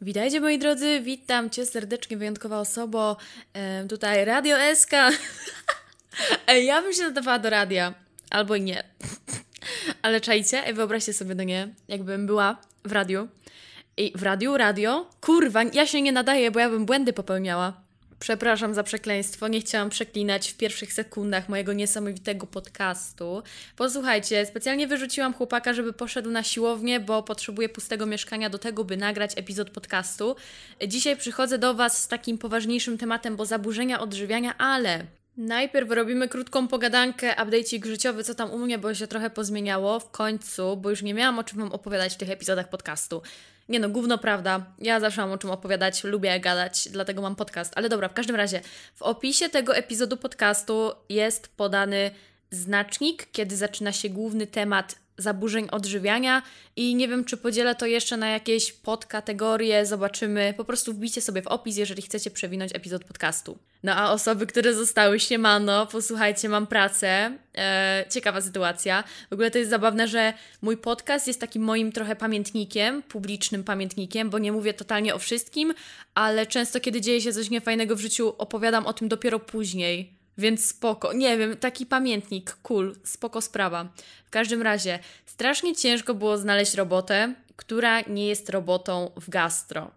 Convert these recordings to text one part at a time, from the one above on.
Witajcie moi drodzy, witam Cię serdecznie, wyjątkowa osobo. E, tutaj Radio SK. Ej, ja bym się nadawała do radia, albo nie. Ale czajcie, wyobraźcie sobie, no nie, jakbym była w radiu. I w radiu, radio? Kurwa, ja się nie nadaję, bo ja bym błędy popełniała. Przepraszam za przekleństwo, nie chciałam przeklinać w pierwszych sekundach mojego niesamowitego podcastu. Posłuchajcie, specjalnie wyrzuciłam chłopaka, żeby poszedł na siłownię, bo potrzebuję pustego mieszkania do tego, by nagrać epizod podcastu. Dzisiaj przychodzę do Was z takim poważniejszym tematem, bo zaburzenia odżywiania, ale Najpierw robimy krótką pogadankę, update'ik życiowy, co tam u mnie, bo się trochę pozmieniało w końcu, bo już nie miałam o czym Wam opowiadać w tych epizodach podcastu. Nie no, gówno prawda. Ja zawsze mam o czym opowiadać, lubię gadać, dlatego mam podcast. Ale dobra, w każdym razie, w opisie tego epizodu podcastu jest podany znacznik, kiedy zaczyna się główny temat zaburzeń odżywiania i nie wiem, czy podzielę to jeszcze na jakieś podkategorie, zobaczymy. Po prostu wbijcie sobie w opis, jeżeli chcecie przewinąć epizod podcastu. No a osoby, które zostały, siemano, posłuchajcie, mam pracę. Eee, ciekawa sytuacja. W ogóle to jest zabawne, że mój podcast jest takim moim trochę pamiętnikiem, publicznym pamiętnikiem, bo nie mówię totalnie o wszystkim, ale często, kiedy dzieje się coś niefajnego w życiu, opowiadam o tym dopiero później więc spoko. Nie wiem, taki pamiętnik, cool, spoko sprawa. W każdym razie, strasznie ciężko było znaleźć robotę, która nie jest robotą w gastro.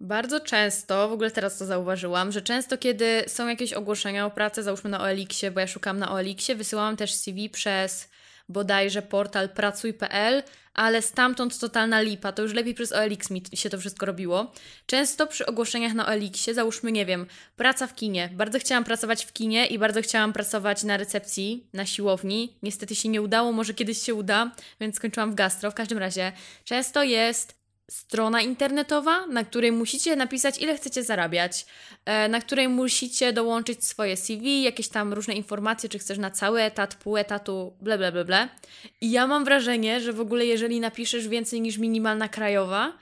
Bardzo często, w ogóle teraz to zauważyłam, że często kiedy są jakieś ogłoszenia o pracę, załóżmy na OLX-ie, bo ja szukam na OLX-ie, wysyłałam też CV przez bodajże portal pracuj.pl, ale stamtąd totalna lipa, to już lepiej przez OLX mi się to wszystko robiło. Często przy ogłoszeniach na OLX-ie, załóżmy, nie wiem, praca w kinie. Bardzo chciałam pracować w kinie i bardzo chciałam pracować na recepcji, na siłowni. Niestety się nie udało, może kiedyś się uda, więc skończyłam w gastro. W każdym razie, często jest strona internetowa, na której musicie napisać, ile chcecie zarabiać, e, na której musicie dołączyć swoje CV, jakieś tam różne informacje, czy chcesz na cały etat, pół etatu, ble, ble, ble, ble. I ja mam wrażenie, że w ogóle jeżeli napiszesz więcej niż minimalna krajowa,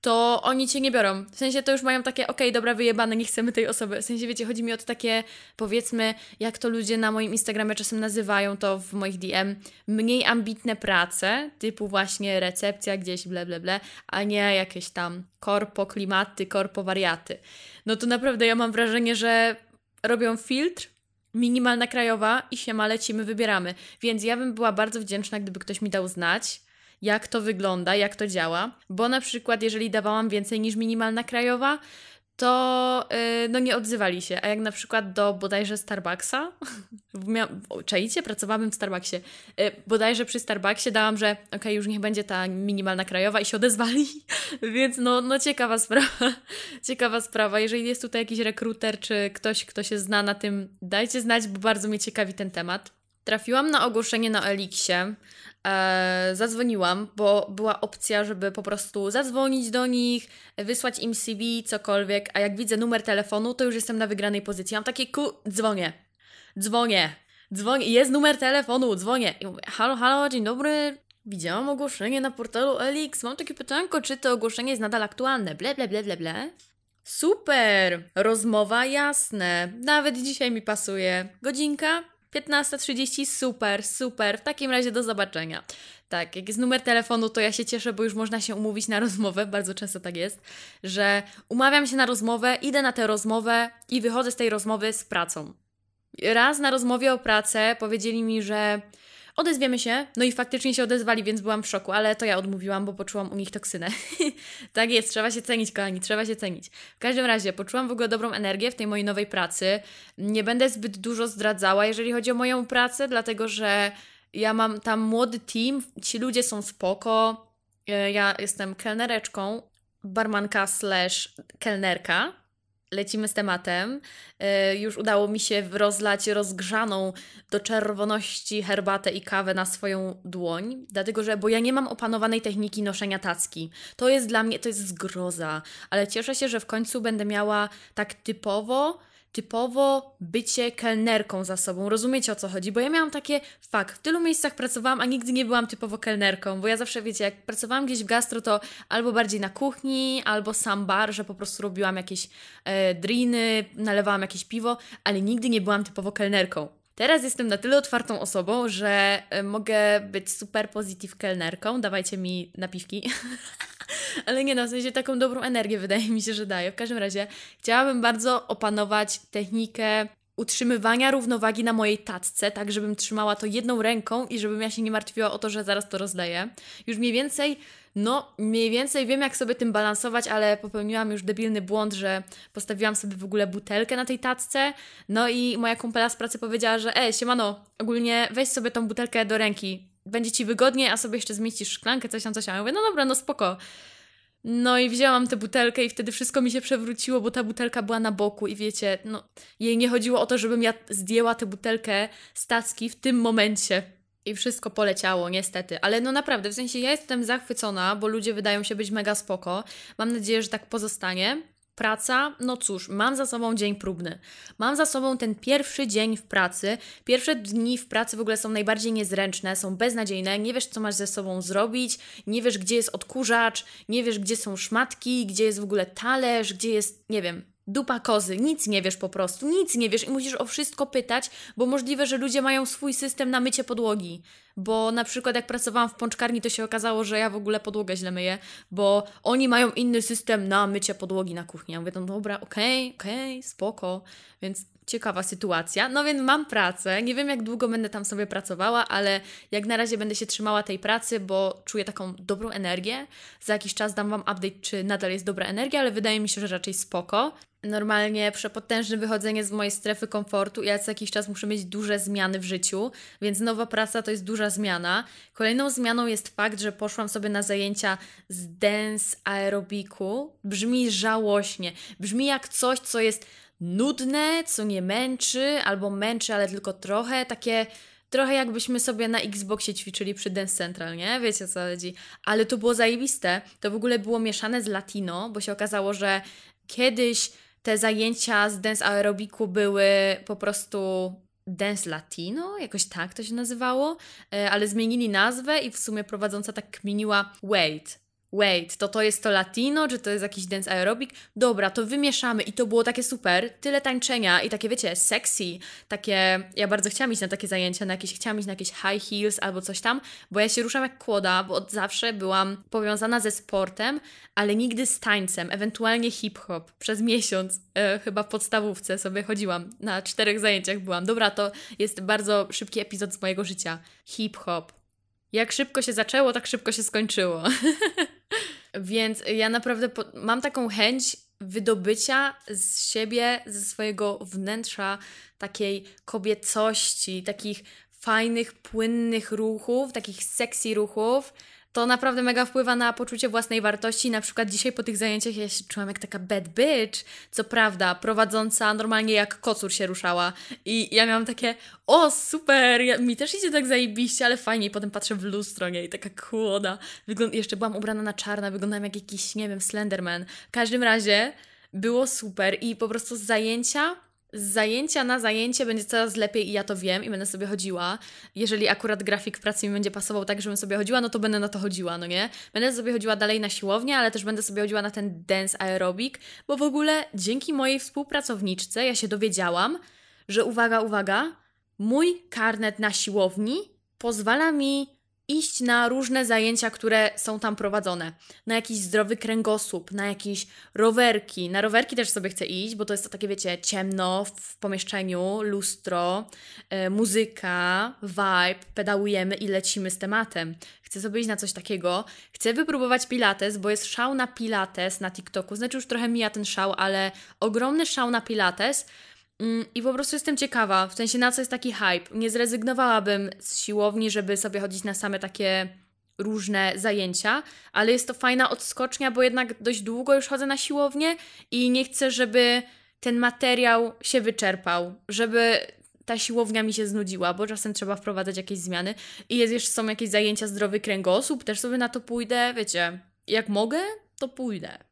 to oni cię nie biorą. W sensie to już mają takie, okej, okay, dobra, wyjebane, nie chcemy tej osoby. W sensie, wiecie, chodzi mi o to takie, powiedzmy, jak to ludzie na moim Instagramie czasem nazywają to w moich DM, mniej ambitne prace, typu właśnie recepcja gdzieś, ble, ble, ble, a nie jakieś tam korpo klimaty, korpo wariaty. No to naprawdę ja mam wrażenie, że robią filtr, minimalna krajowa i się ma lecimy, wybieramy. Więc ja bym była bardzo wdzięczna, gdyby ktoś mi dał znać, jak to wygląda, jak to działa, bo na przykład jeżeli dawałam więcej niż minimalna krajowa, to yy, no nie odzywali się. A jak na przykład do bodajże Starbucksa, czajcie, pracowałabym w Starbucksie, yy, bodajże przy Starbucksie dałam, że okej, okay, już niech będzie ta minimalna krajowa i się odezwali, więc no, no ciekawa sprawa, ciekawa sprawa. Jeżeli jest tutaj jakiś rekruter, czy ktoś, kto się zna na tym, dajcie znać, bo bardzo mnie ciekawi ten temat. Trafiłam na ogłoszenie na Elixie, e, zadzwoniłam, bo była opcja, żeby po prostu zadzwonić do nich, wysłać im CV, cokolwiek, a jak widzę numer telefonu, to już jestem na wygranej pozycji. Mam takie ku... dzwonię, dzwonię, dzwonię, jest numer telefonu, dzwonię. I mówię, halo, halo, dzień dobry, widziałam ogłoszenie na portalu Elix, mam takie pytanko, czy to ogłoszenie jest nadal aktualne, ble, ble, ble, ble, ble. Super! Rozmowa jasne. Nawet dzisiaj mi pasuje. Godzinka? 15.30, super, super. W takim razie do zobaczenia. Tak, jak jest numer telefonu, to ja się cieszę, bo już można się umówić na rozmowę. Bardzo często tak jest, że umawiam się na rozmowę, idę na tę rozmowę i wychodzę z tej rozmowy z pracą. Raz na rozmowie o pracę powiedzieli mi, że Odezwiemy się, no i faktycznie się odezwali, więc byłam w szoku, ale to ja odmówiłam, bo poczułam u nich toksynę. tak jest, trzeba się cenić, kochani, trzeba się cenić. W każdym razie, poczułam w ogóle dobrą energię w tej mojej nowej pracy. Nie będę zbyt dużo zdradzała, jeżeli chodzi o moją pracę, dlatego że ja mam tam młody team, ci ludzie są spoko. E, ja jestem kelnereczką, barmanka slash kelnerka, lecimy z tematem. E, już udało mi się rozlać rozgrzaną do czerwoności herbatę i kawę na swoją dłoń, dlatego że, bo ja nie mam opanowanej techniki noszenia tacki. To jest dla mnie, to jest zgroza, ale cieszę się, że w końcu będę miała tak typowo typowo bycie kelnerką za sobą. Rozumiecie o co chodzi? Bo ja miałam takie, fakt, w tylu miejscach pracowałam, a nigdy nie byłam typowo kelnerką, bo ja zawsze, wiecie, jak pracowałam gdzieś w gastro, to albo bardziej na kuchni, albo sam bar, że po prostu robiłam jakieś e, driny, nalewałam jakieś piwo, ale nigdy nie byłam typowo kelnerką. Teraz jestem na tyle otwartą osobą, że e, mogę być super positive kelnerką. Dawajcie mi napiwki. Ale nie no, w sensie taką dobrą energię wydaje mi się, że daje. W każdym razie chciałabym bardzo opanować technikę utrzymywania równowagi na mojej tacce, tak żebym trzymała to jedną ręką i żebym ja się nie martwiła o to, że zaraz to rozdaję. Już mniej więcej, no mniej więcej wiem jak sobie tym balansować, ale popełniłam już debilny błąd, że postawiłam sobie w ogóle butelkę na tej tacce, no i moja kumpela z pracy powiedziała, że ej, siemano, ogólnie weź sobie tą butelkę do ręki, będzie Ci wygodniej, a sobie jeszcze zmieścisz szklankę, coś tam, coś tam. Ja mówię, no dobra, no spoko. No i wzięłam tę butelkę i wtedy wszystko mi się przewróciło, bo ta butelka była na boku i wiecie, no jej nie chodziło o to, żebym ja zdjęła tę butelkę z tacki w tym momencie. I wszystko poleciało, niestety. Ale no naprawdę, w sensie ja jestem zachwycona, bo ludzie wydają się być mega spoko. Mam nadzieję, że tak pozostanie. Praca, no cóż, mam za sobą dzień próbny. Mam za sobą ten pierwszy dzień w pracy. Pierwsze dni w pracy w ogóle są najbardziej niezręczne, są beznadziejne. Nie wiesz, co masz ze sobą zrobić, nie wiesz, gdzie jest odkurzacz, nie wiesz, gdzie są szmatki, gdzie jest w ogóle talerz, gdzie jest, nie wiem, dupa kozy, nic nie wiesz po prostu, nic nie wiesz i musisz o wszystko pytać, bo możliwe, że ludzie mają swój system na mycie podłogi. Bo na przykład jak pracowałam w pączkarni, to się okazało, że ja w ogóle podłogę źle myję, bo oni mają inny system na mycie podłogi na kuchni. Ja mówię, no dobra, okej, okay, okej, okay, spoko. Więc ciekawa sytuacja. No więc mam pracę, nie wiem jak długo będę tam sobie pracowała, ale jak na razie będę się trzymała tej pracy, bo czuję taką dobrą energię. Za jakiś czas dam Wam update, czy nadal jest dobra energia, ale wydaje mi się, że raczej spoko normalnie przepotężne wychodzenie z mojej strefy komfortu ja co jakiś czas muszę mieć duże zmiany w życiu, więc nowa praca to jest duża zmiana. Kolejną zmianą jest fakt, że poszłam sobie na zajęcia z dance aerobiku. Brzmi żałośnie, brzmi jak coś, co jest nudne, co nie męczy, albo męczy, ale tylko trochę, takie trochę jakbyśmy sobie na Xboxie ćwiczyli przy Dance Central, nie? Wiecie co chodzi. Ale to było zajebiste. To w ogóle było mieszane z latino, bo się okazało, że kiedyś te zajęcia z dance aerobiku były po prostu Dance Latino, jakoś tak to się nazywało, e, ale zmienili nazwę i w sumie prowadząca tak kminiła Wait, wait, to to jest to latino, czy to jest jakiś dance aerobik? Dobra, to wymieszamy i to było takie super, tyle tańczenia i takie wiecie, sexy, takie, ja bardzo chciałam iść na takie zajęcia, na jakieś, chciałam iść na jakieś high heels albo coś tam, bo ja się ruszam jak kłoda, bo od zawsze byłam powiązana ze sportem, ale nigdy z tańcem, ewentualnie hip-hop. Przez miesiąc, e, chyba w podstawówce sobie chodziłam, na czterech zajęciach byłam. Dobra, to jest bardzo szybki epizod z mojego życia. Hip-hop. Jak szybko się zaczęło, tak szybko się skończyło. Więc ja naprawdę mam taką chęć wydobycia z siebie, ze swojego wnętrza takiej kobiecości, takich fajnych, płynnych ruchów, takich sexy ruchów, to naprawdę mega wpływa na poczucie własnej wartości. Na przykład dzisiaj po tych zajęciach ja się czułam jak taka bad bitch, co prawda, prowadząca normalnie jak kocur się ruszała. I ja miałam takie, o super, ja, mi też idzie tak zajebiście, ale fajnie. I potem patrzę w lustro, nie? I taka kłoda. Wygląd jeszcze byłam ubrana na czarno, wyglądałam jak jakiś, nie wiem, Slenderman. W każdym razie było super i po prostu z zajęcia z zajęcia na zajęcie będzie coraz lepiej i ja to wiem i będę sobie chodziła. Jeżeli akurat grafik pracy mi będzie pasował tak, żebym sobie chodziła, no to będę na to chodziła, no nie? Będę sobie chodziła dalej na siłownię, ale też będę sobie chodziła na ten dance aerobik, bo w ogóle dzięki mojej współpracowniczce ja się dowiedziałam, że uwaga, uwaga, mój karnet na siłowni pozwala mi iść na różne zajęcia, które są tam prowadzone. Na jakiś zdrowy kręgosłup, na jakieś rowerki. Na rowerki też sobie chcę iść, bo to jest takie, wiecie, ciemno w pomieszczeniu, lustro, e, muzyka, vibe, pedałujemy i lecimy z tematem. Chcę sobie iść na coś takiego. Chcę wypróbować pilates, bo jest szał na pilates na TikToku. Znaczy już trochę mija ten szał, ale ogromny szał na pilates – I po prostu jestem ciekawa, w sensie na co jest taki hype. Nie zrezygnowałabym z siłowni, żeby sobie chodzić na same takie różne zajęcia, ale jest to fajna odskocznia, bo jednak dość długo już chodzę na siłownię i nie chcę, żeby ten materiał się wyczerpał, żeby ta siłownia mi się znudziła, bo czasem trzeba wprowadzać jakieś zmiany i jest jeszcze są jakieś zajęcia zdrowy kręgosłup, też sobie na to pójdę, wiecie, jak mogę, to pójdę.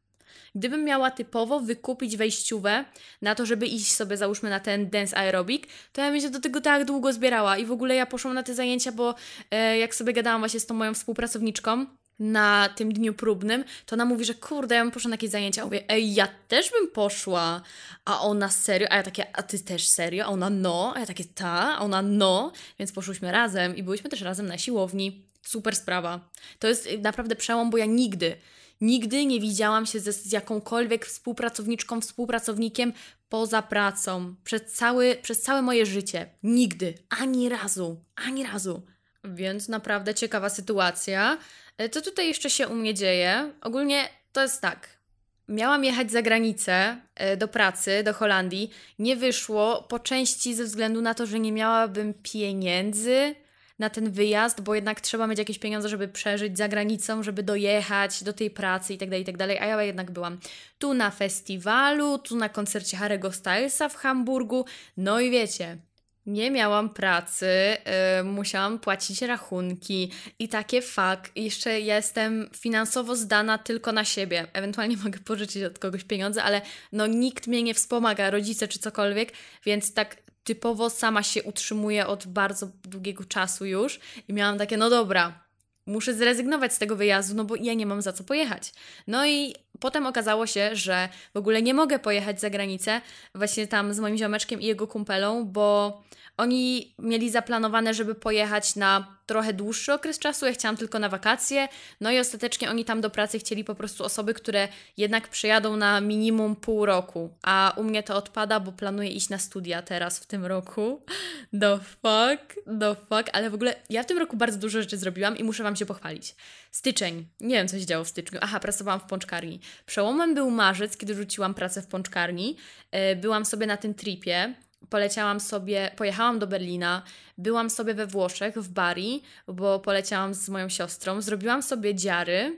Gdybym miała typowo wykupić wejściówę na to, żeby iść sobie załóżmy na ten dance aerobik, to ja bym się do tego tak długo zbierała i w ogóle ja poszłam na te zajęcia, bo e, jak sobie gadałam właśnie z tą moją współpracowniczką, na tym dniu próbnym, to ona mówi, że kurde, ja bym poszła na jakieś zajęcia. A mówię, ej, ja też bym poszła. A ona serio? A ja takie, a ty też serio? A ona no. A ja takie, ta. A ona no. Więc poszłyśmy razem i byliśmy też razem na siłowni. Super sprawa. To jest naprawdę przełom, bo ja nigdy, Nigdy nie widziałam się ze, z jakąkolwiek współpracowniczką, współpracownikiem poza pracą. Przez, cały, przez całe moje życie. Nigdy. Ani razu. Ani razu. Więc naprawdę ciekawa sytuacja. E, co tutaj jeszcze się u mnie dzieje? Ogólnie to jest tak. Miałam jechać za granicę e, do pracy, do Holandii. Nie wyszło po części ze względu na to, że nie miałabym pieniędzy na ten wyjazd, bo jednak trzeba mieć jakieś pieniądze, żeby przeżyć za granicą, żeby dojechać do tej pracy itd., tak itd., tak a ja jednak byłam tu na festiwalu, tu na koncercie Harry'ego Stylesa w Hamburgu, no i wiecie, nie miałam pracy, yy, musiałam płacić rachunki i takie fakt. Jeszcze jestem finansowo zdana tylko na siebie. Ewentualnie mogę pożyczyć od kogoś pieniądze, ale no nikt mnie nie wspomaga, rodzice czy cokolwiek, więc tak typowo sama się utrzymuję od bardzo długiego czasu już i miałam takie, no dobra, muszę zrezygnować z tego wyjazdu, no bo ja nie mam za co pojechać. No i potem okazało się, że w ogóle nie mogę pojechać za granicę, właśnie tam z moim ziomeczkiem i jego kumpelą, bo oni mieli zaplanowane, żeby pojechać na trochę dłuższy okres czasu. Ja chciałam tylko na wakacje. No i ostatecznie oni tam do pracy chcieli po prostu osoby, które jednak przyjadą na minimum pół roku. A u mnie to odpada, bo planuję iść na studia teraz w tym roku. The fuck, the fuck. Ale w ogóle ja w tym roku bardzo dużo rzeczy zrobiłam i muszę Wam się pochwalić. Styczeń. Nie wiem, co się działo w styczniu. Aha, pracowałam w pączkarni. Przełomem był marzec, kiedy rzuciłam pracę w pączkarni. E, byłam sobie na tym tripie poleciałam sobie, pojechałam do Berlina, byłam sobie we Włoszech, w Bari, bo poleciałam z moją siostrą, zrobiłam sobie dziary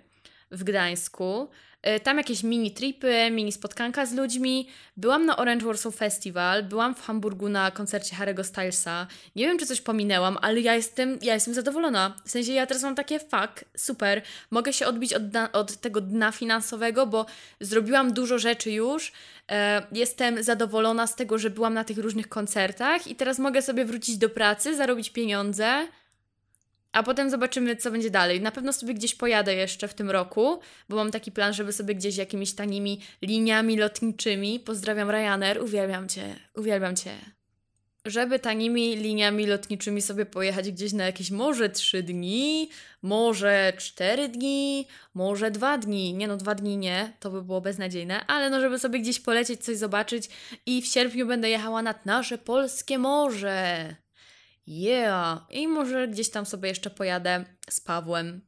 w Gdańsku, tam jakieś mini tripy, mini spotkanka z ludźmi. Byłam na Orange Warsaw Festival, byłam w Hamburgu na koncercie Harry'ego Stylesa. Nie wiem, czy coś pominęłam, ale ja jestem, ja jestem zadowolona. W sensie ja teraz mam takie fuck, super. Mogę się odbić od, od tego dna finansowego, bo zrobiłam dużo rzeczy już. E, jestem zadowolona z tego, że byłam na tych różnych koncertach i teraz mogę sobie wrócić do pracy, zarobić pieniądze a potem zobaczymy, co będzie dalej. Na pewno sobie gdzieś pojadę jeszcze w tym roku, bo mam taki plan, żeby sobie gdzieś jakimiś tanimi liniami lotniczymi. Pozdrawiam Ryanair, uwielbiam Cię, uwielbiam Cię. Żeby tanimi liniami lotniczymi sobie pojechać gdzieś na jakieś może trzy dni, może cztery dni, może dwa dni. Nie no, dwa dni nie, to by było beznadziejne, ale no, żeby sobie gdzieś polecieć, coś zobaczyć i w sierpniu będę jechała nad nasze polskie morze. Yeah! I może gdzieś tam sobie jeszcze pojadę z Pawłem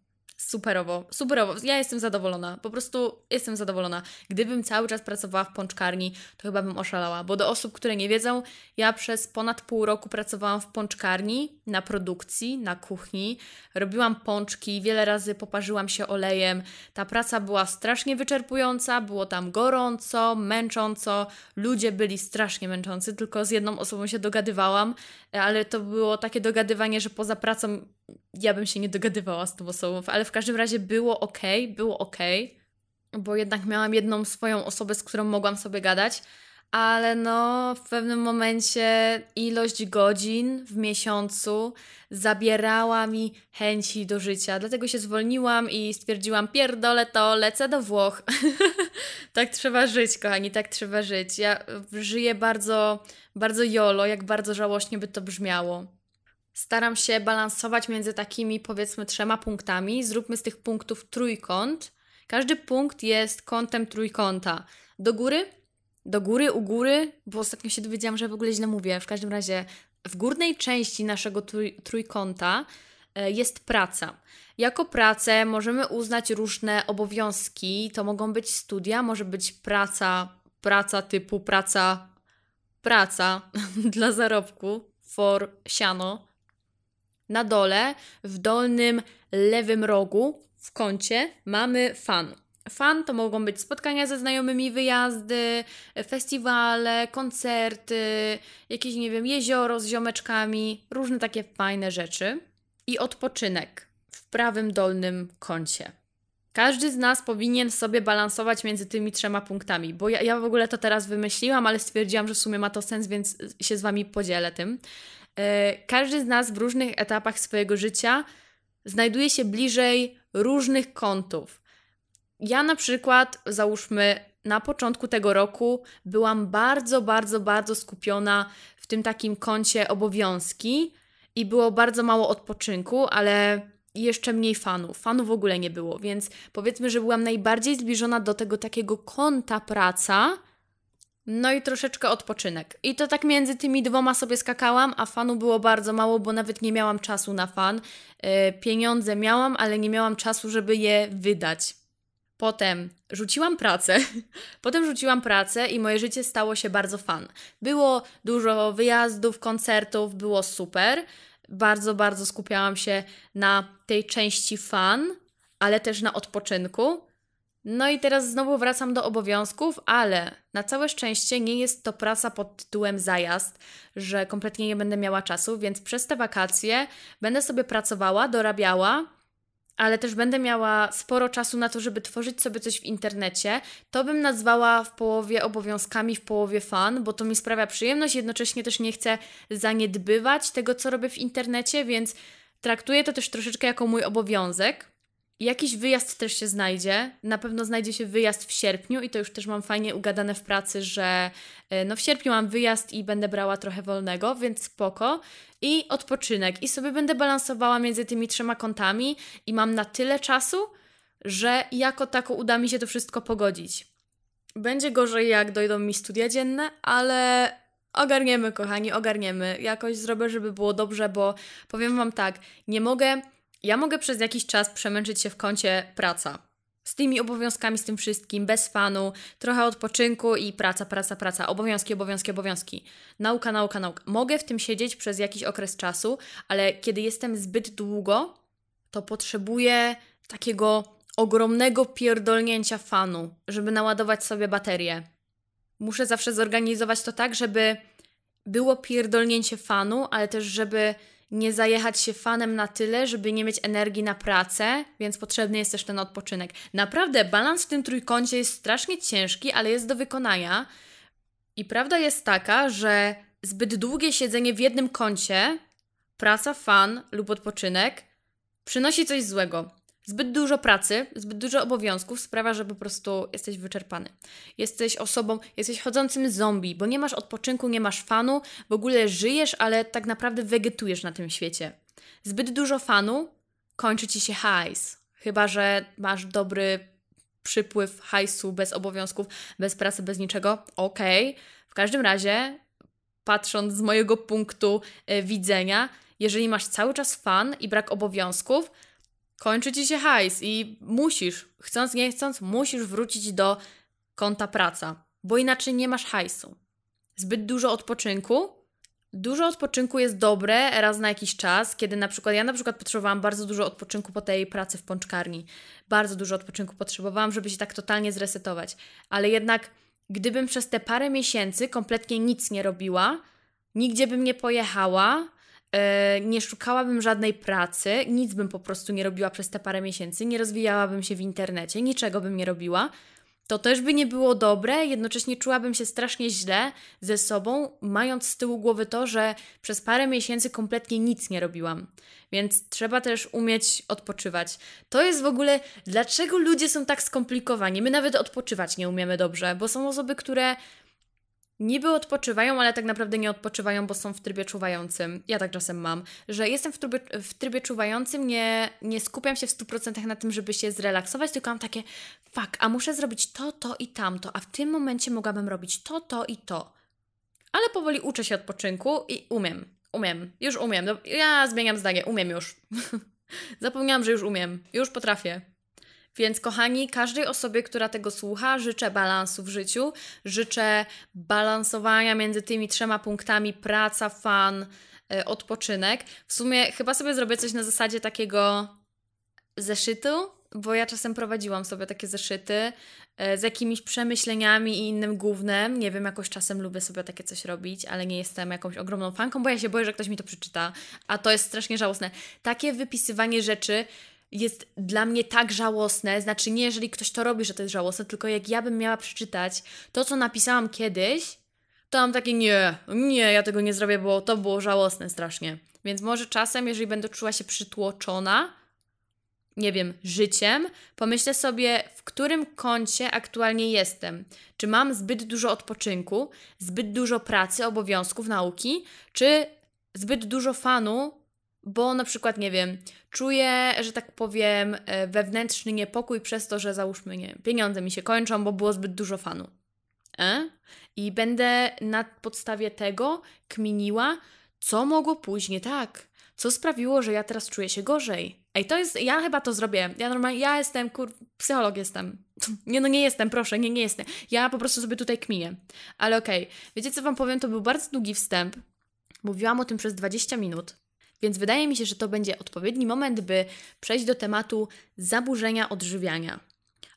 Superowo, superowo. Ja jestem zadowolona. Po prostu jestem zadowolona. Gdybym cały czas pracowała w pączkarni, to chyba bym oszalała. Bo do osób, które nie wiedzą, ja przez ponad pół roku pracowałam w pączkarni, na produkcji, na kuchni. Robiłam pączki, wiele razy poparzyłam się olejem. Ta praca była strasznie wyczerpująca, było tam gorąco, męcząco. Ludzie byli strasznie męczący, tylko z jedną osobą się dogadywałam, ale to było takie dogadywanie, że poza pracą ja bym się nie dogadywała z tą osobą, ale w każdym razie było ok, było ok, bo jednak miałam jedną swoją osobę, z którą mogłam sobie gadać, ale no w pewnym momencie ilość godzin w miesiącu zabierała mi chęci do życia. Dlatego się zwolniłam i stwierdziłam, pierdolę to, lecę do Włoch. tak trzeba żyć, kochani, tak trzeba żyć. Ja żyję bardzo, bardzo jolo, jak bardzo żałośnie by to brzmiało staram się balansować między takimi powiedzmy trzema punktami. Zróbmy z tych punktów trójkąt. Każdy punkt jest kątem trójkąta. Do góry, do góry, u góry, bo ostatnio się dowiedziałam, że w ogóle źle mówię. W każdym razie w górnej części naszego trój, trójkąta e, jest praca. Jako pracę możemy uznać różne obowiązki. To mogą być studia, może być praca, praca typu praca, praca dla zarobku, for siano, na dole, w dolnym lewym rogu, w kącie, mamy fan. Fan to mogą być spotkania ze znajomymi, wyjazdy, festiwale, koncerty, jakieś, nie wiem, jezioro z ziomeczkami, różne takie fajne rzeczy. I odpoczynek w prawym dolnym kącie. Każdy z nas powinien sobie balansować między tymi trzema punktami, bo ja, ja w ogóle to teraz wymyśliłam, ale stwierdziłam, że w sumie ma to sens, więc się z Wami podzielę tym. E, każdy z nas w różnych etapach swojego życia znajduje się bliżej różnych kątów. Ja na przykład, załóżmy, na początku tego roku byłam bardzo, bardzo, bardzo skupiona w tym takim kącie obowiązki i było bardzo mało odpoczynku, ale jeszcze mniej fanów. Fanów w ogóle nie było, więc powiedzmy, że byłam najbardziej zbliżona do tego takiego konta praca, no i troszeczkę odpoczynek. I to tak między tymi dwoma sobie skakałam, a fanu było bardzo mało, bo nawet nie miałam czasu na fan. Yy, pieniądze miałam, ale nie miałam czasu, żeby je wydać. Potem rzuciłam pracę. Potem rzuciłam pracę i moje życie stało się bardzo fan. Było dużo wyjazdów, koncertów, było super. Bardzo, bardzo skupiałam się na tej części fan, ale też na odpoczynku. No i teraz znowu wracam do obowiązków, ale na całe szczęście nie jest to praca pod tytułem zajazd, że kompletnie nie będę miała czasu, więc przez te wakacje będę sobie pracowała, dorabiała, ale też będę miała sporo czasu na to, żeby tworzyć sobie coś w internecie. To bym nazwała w połowie obowiązkami, w połowie fan, bo to mi sprawia przyjemność, jednocześnie też nie chcę zaniedbywać tego, co robię w internecie, więc traktuję to też troszeczkę jako mój obowiązek. Jakiś wyjazd też się znajdzie. Na pewno znajdzie się wyjazd w sierpniu i to już też mam fajnie ugadane w pracy, że e, no w sierpniu mam wyjazd i będę brała trochę wolnego, więc spoko. I odpoczynek. I sobie będę balansowała między tymi trzema kątami i mam na tyle czasu, że jako tako uda mi się to wszystko pogodzić. Będzie gorzej, jak dojdą mi studia dzienne, ale ogarniemy, kochani, ogarniemy. Jakoś zrobię, żeby było dobrze, bo powiem Wam tak, nie mogę ja mogę przez jakiś czas przemęczyć się w kącie praca. Z tymi obowiązkami, z tym wszystkim, bez fanu, trochę odpoczynku i praca, praca, praca, obowiązki, obowiązki, obowiązki. Nauka, nauka, nauka. Mogę w tym siedzieć przez jakiś okres czasu, ale kiedy jestem zbyt długo, to potrzebuję takiego ogromnego pierdolnięcia fanu, żeby naładować sobie baterię. Muszę zawsze zorganizować to tak, żeby było pierdolnięcie fanu, ale też żeby nie zajechać się fanem na tyle, żeby nie mieć energii na pracę, więc potrzebny jest też ten odpoczynek. Naprawdę, balans w tym trójkącie jest strasznie ciężki, ale jest do wykonania. I prawda jest taka, że zbyt długie siedzenie w jednym kącie, praca, fan lub odpoczynek, przynosi coś złego. Zbyt dużo pracy, zbyt dużo obowiązków sprawia, że po prostu jesteś wyczerpany. Jesteś osobą, jesteś chodzącym zombie, bo nie masz odpoczynku, nie masz fanu, w ogóle żyjesz, ale tak naprawdę wegetujesz na tym świecie. Zbyt dużo fanu kończy ci się hajs. Chyba, że masz dobry przypływ hajsu bez obowiązków, bez pracy, bez niczego. Okej. Okay. W każdym razie, patrząc z mojego punktu y, widzenia, jeżeli masz cały czas fan i brak obowiązków, kończy ci się hajs i musisz, chcąc nie chcąc, musisz wrócić do konta praca, bo inaczej nie masz hajsu. Zbyt dużo odpoczynku. Dużo odpoczynku jest dobre raz na jakiś czas, kiedy na przykład ja na przykład potrzebowałam bardzo dużo odpoczynku po tej pracy w pączkarni. Bardzo dużo odpoczynku potrzebowałam, żeby się tak totalnie zresetować. Ale jednak gdybym przez te parę miesięcy kompletnie nic nie robiła, nigdzie bym nie pojechała, nie szukałabym żadnej pracy, nic bym po prostu nie robiła przez te parę miesięcy, nie rozwijałabym się w internecie, niczego bym nie robiła, to też by nie było dobre, jednocześnie czułabym się strasznie źle ze sobą, mając z tyłu głowy to, że przez parę miesięcy kompletnie nic nie robiłam. Więc trzeba też umieć odpoczywać. To jest w ogóle, dlaczego ludzie są tak skomplikowani. My nawet odpoczywać nie umiemy dobrze, bo są osoby, które niby odpoczywają, ale tak naprawdę nie odpoczywają, bo są w trybie czuwającym. Ja tak czasem mam, że jestem w trybie, w trybie czuwającym, nie, nie skupiam się w 100% na tym, żeby się zrelaksować, tylko mam takie, fuck, a muszę zrobić to, to i tamto, a w tym momencie mogłabym robić to, to i to. Ale powoli uczę się odpoczynku i umiem. Umiem, już umiem. No, ja zmieniam zdanie, umiem już. Zapomniałam, że już umiem, już potrafię. Więc kochani, każdej osobie, która tego słucha, życzę balansu w życiu, życzę balansowania między tymi trzema punktami praca, fan, yy, odpoczynek. W sumie chyba sobie zrobię coś na zasadzie takiego zeszytu, bo ja czasem prowadziłam sobie takie zeszyty yy, z jakimiś przemyśleniami i innym głównym. Nie wiem, jakoś czasem lubię sobie takie coś robić, ale nie jestem jakąś ogromną fanką, bo ja się boję, że ktoś mi to przeczyta, a to jest strasznie żałosne. Takie wypisywanie rzeczy jest dla mnie tak żałosne. Znaczy, nie jeżeli ktoś to robi, że to jest żałosne, tylko jak ja bym miała przeczytać to, co napisałam kiedyś, to mam takie nie, nie, ja tego nie zrobię, bo to było żałosne strasznie. Więc może czasem, jeżeli będę czuła się przytłoczona, nie wiem, życiem, pomyślę sobie, w którym kącie aktualnie jestem. Czy mam zbyt dużo odpoczynku, zbyt dużo pracy, obowiązków, nauki, czy zbyt dużo fanu, bo na przykład, nie wiem, czuję, że tak powiem, e, wewnętrzny niepokój przez to, że załóżmy, nie pieniądze mi się kończą, bo było zbyt dużo fanu. E? I będę na podstawie tego kminiła, co mogło pójść nie tak, co sprawiło, że ja teraz czuję się gorzej. Ej, to jest, ja chyba to zrobię. Ja normalnie, ja jestem, kur, psycholog jestem. Nie, no nie jestem, proszę, nie, nie jestem. Ja po prostu sobie tutaj kminię. Ale okej, okay. wiecie co Wam powiem, to był bardzo długi wstęp. Mówiłam o tym przez 20 minut. Więc wydaje mi się, że to będzie odpowiedni moment, by przejść do tematu zaburzenia odżywiania.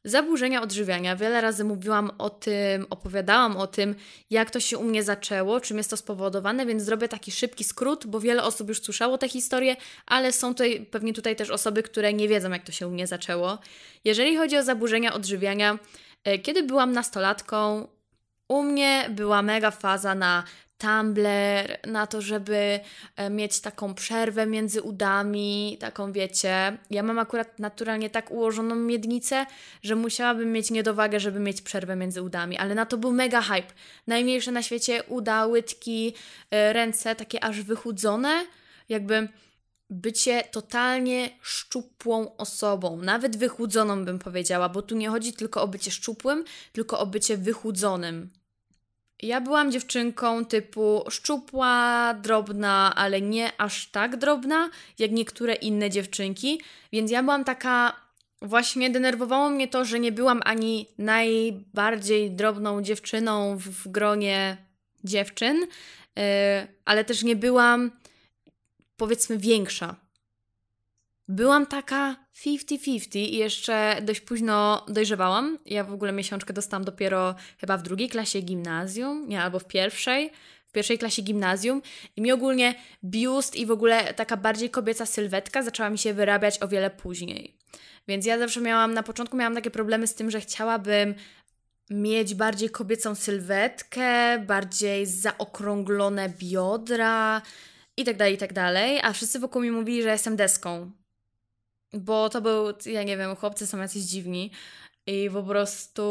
Zaburzenia odżywiania. Wiele razy mówiłam o tym, opowiadałam o tym, jak to się u mnie zaczęło, czym jest to spowodowane, więc zrobię taki szybki skrót, bo wiele osób już słyszało tę historię, ale są tutaj pewnie tutaj też osoby, które nie wiedzą, jak to się u mnie zaczęło. Jeżeli chodzi o zaburzenia odżywiania, e, kiedy byłam nastolatką, u mnie była mega faza na Tumblr, na to, żeby e, mieć taką przerwę między udami, taką wiecie. Ja mam akurat naturalnie tak ułożoną miednicę, że musiałabym mieć niedowagę, żeby mieć przerwę między udami, ale na to był mega hype. Najmniejsze na świecie uda, łydki, e, ręce takie aż wychudzone, jakby bycie totalnie szczupłą osobą, nawet wychudzoną bym powiedziała, bo tu nie chodzi tylko o bycie szczupłym, tylko o bycie wychudzonym. Ja byłam dziewczynką typu szczupła, drobna, ale nie aż tak drobna jak niektóre inne dziewczynki, więc ja byłam taka. Właśnie denerwowało mnie to, że nie byłam ani najbardziej drobną dziewczyną w gronie dziewczyn, yy, ale też nie byłam powiedzmy większa. Byłam taka 50-50 i jeszcze dość późno dojrzewałam. Ja w ogóle miesiączkę dostałam dopiero chyba w drugiej klasie gimnazjum, nie, albo w pierwszej, w pierwszej klasie gimnazjum i mi ogólnie biust i w ogóle taka bardziej kobieca sylwetka zaczęła mi się wyrabiać o wiele później. Więc ja zawsze miałam, na początku miałam takie problemy z tym, że chciałabym mieć bardziej kobiecą sylwetkę, bardziej zaokrąglone biodra i tak dalej, i tak dalej, a wszyscy wokół mi mówili, że jestem deską, bo to był, ja nie wiem, chłopcy są jacyś dziwni. I po prostu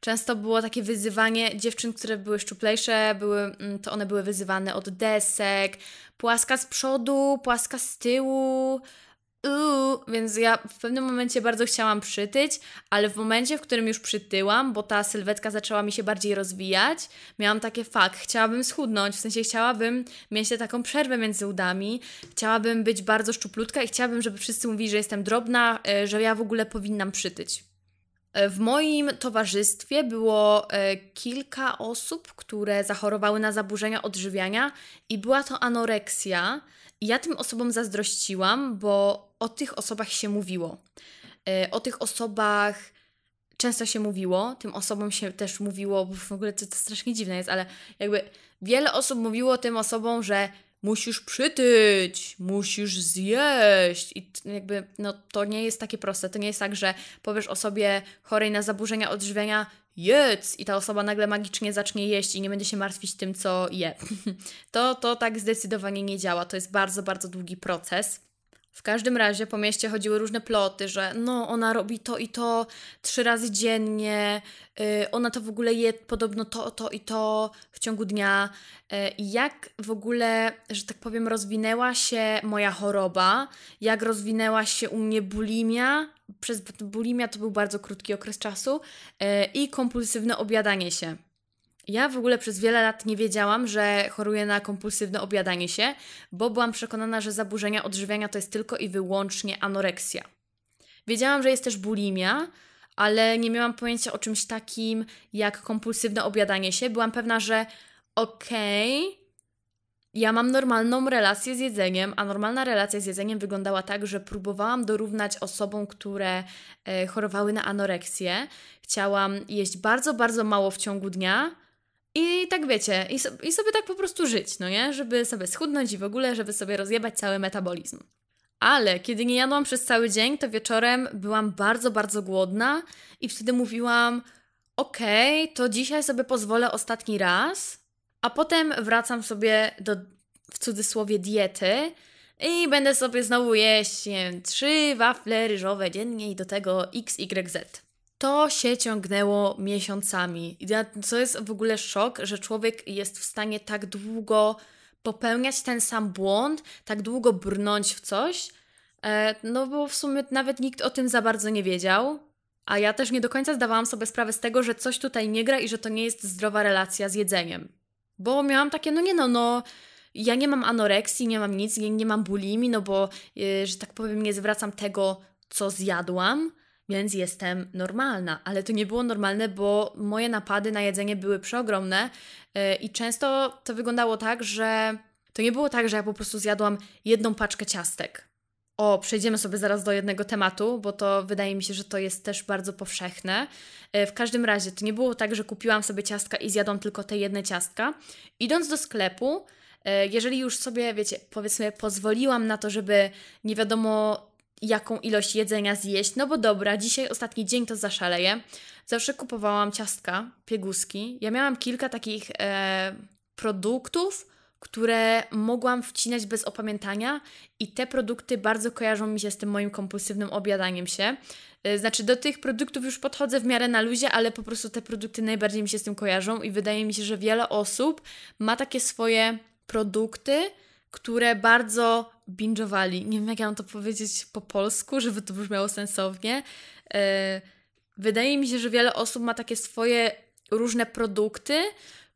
często było takie wyzywanie dziewczyn, które były szczuplejsze, były, mm, to one były wyzywane od desek, płaska z przodu, płaska z tyłu, Uuu, więc ja w pewnym momencie bardzo chciałam przytyć, ale w momencie, w którym już przytyłam, bo ta sylwetka zaczęła mi się bardziej rozwijać, miałam takie fakt, chciałabym schudnąć, w sensie chciałabym mieć taką przerwę między udami, chciałabym być bardzo szczuplutka i chciałabym, żeby wszyscy mówili, że jestem drobna, e, że ja w ogóle powinnam przytyć. E, w moim towarzystwie było e, kilka osób, które zachorowały na zaburzenia odżywiania i była to anoreksja. I ja tym osobom zazdrościłam, bo o tych osobach się mówiło. E, o tych osobach często się mówiło, tym osobom się też mówiło, bo w ogóle to, to strasznie dziwne jest, ale jakby wiele osób mówiło tym osobom, że musisz przytyć, musisz zjeść. I jakby, no to nie jest takie proste. To nie jest tak, że powiesz osobie chorej na zaburzenia odżywiania, jedz i ta osoba nagle magicznie zacznie jeść i nie będzie się martwić tym, co je. to, to tak zdecydowanie nie działa. To jest bardzo, bardzo długi proces. W każdym razie po mieście chodziły różne ploty, że no ona robi to i to trzy razy dziennie, yy, ona to w ogóle je podobno to, to i to w ciągu dnia. Yy, jak w ogóle, że tak powiem, rozwinęła się moja choroba, jak rozwinęła się u mnie bulimia, przez bulimia to był bardzo krótki okres czasu yy, i kompulsywne obiadanie się. Ja w ogóle przez wiele lat nie wiedziałam, że choruję na kompulsywne obiadanie się, bo byłam przekonana, że zaburzenia odżywiania to jest tylko i wyłącznie anoreksja. Wiedziałam, że jest też bulimia, ale nie miałam pojęcia o czymś takim jak kompulsywne obiadanie się. Byłam pewna, że okej, okay, ja mam normalną relację z jedzeniem, a normalna relacja z jedzeniem wyglądała tak, że próbowałam dorównać osobom, które e, chorowały na anoreksję. Chciałam jeść bardzo, bardzo mało w ciągu dnia i tak wiecie, i, so, i sobie tak po prostu żyć, no nie? Żeby sobie schudnąć i w ogóle, żeby sobie rozjebać cały metabolizm. Ale kiedy nie jadłam przez cały dzień, to wieczorem byłam bardzo, bardzo głodna i wtedy mówiłam: Okej, okay, to dzisiaj sobie pozwolę ostatni raz, a potem wracam sobie do w cudzysłowie diety i będę sobie znowu jeść nie wiem, trzy wafle ryżowe dziennie i do tego XYZ. To się ciągnęło miesiącami. Co jest w ogóle szok, że człowiek jest w stanie tak długo popełniać ten sam błąd, tak długo brnąć w coś, e, no bo w sumie nawet nikt o tym za bardzo nie wiedział. A ja też nie do końca zdawałam sobie sprawę z tego, że coś tutaj nie gra i że to nie jest zdrowa relacja z jedzeniem. Bo miałam takie, no nie no, no, ja nie mam anoreksji, nie mam nic, nie, nie mam bulimi, no bo, yy, że tak powiem, nie zwracam tego, co zjadłam, więc jestem normalna. Ale to nie było normalne, bo moje napady na jedzenie były przeogromne yy, i często to wyglądało tak, że to nie było tak, że ja po prostu zjadłam jedną paczkę ciastek. O, przejdziemy sobie zaraz do jednego tematu, bo to wydaje mi się, że to jest też bardzo powszechne. E, w każdym razie, to nie było tak, że kupiłam sobie ciastka i zjadłam tylko te jedne ciastka. Idąc do sklepu, e, jeżeli już sobie, wiecie, powiedzmy, pozwoliłam na to, żeby nie wiadomo jaką ilość jedzenia zjeść, no bo dobra, dzisiaj ostatni dzień to zaszaleję. Zawsze kupowałam ciastka, pieguski. Ja miałam kilka takich e, produktów, które mogłam wcinać bez opamiętania i te produkty bardzo kojarzą mi się z tym moim kompulsywnym obiadaniem się. Y, znaczy do tych produktów już podchodzę w miarę na luzie, ale po prostu te produkty najbardziej mi się z tym kojarzą i wydaje mi się, że wiele osób ma takie swoje produkty, które bardzo binge'owali. Nie wiem, jak ja mam to powiedzieć po polsku, żeby to brzmiało sensownie. Y, wydaje mi się, że wiele osób ma takie swoje różne produkty,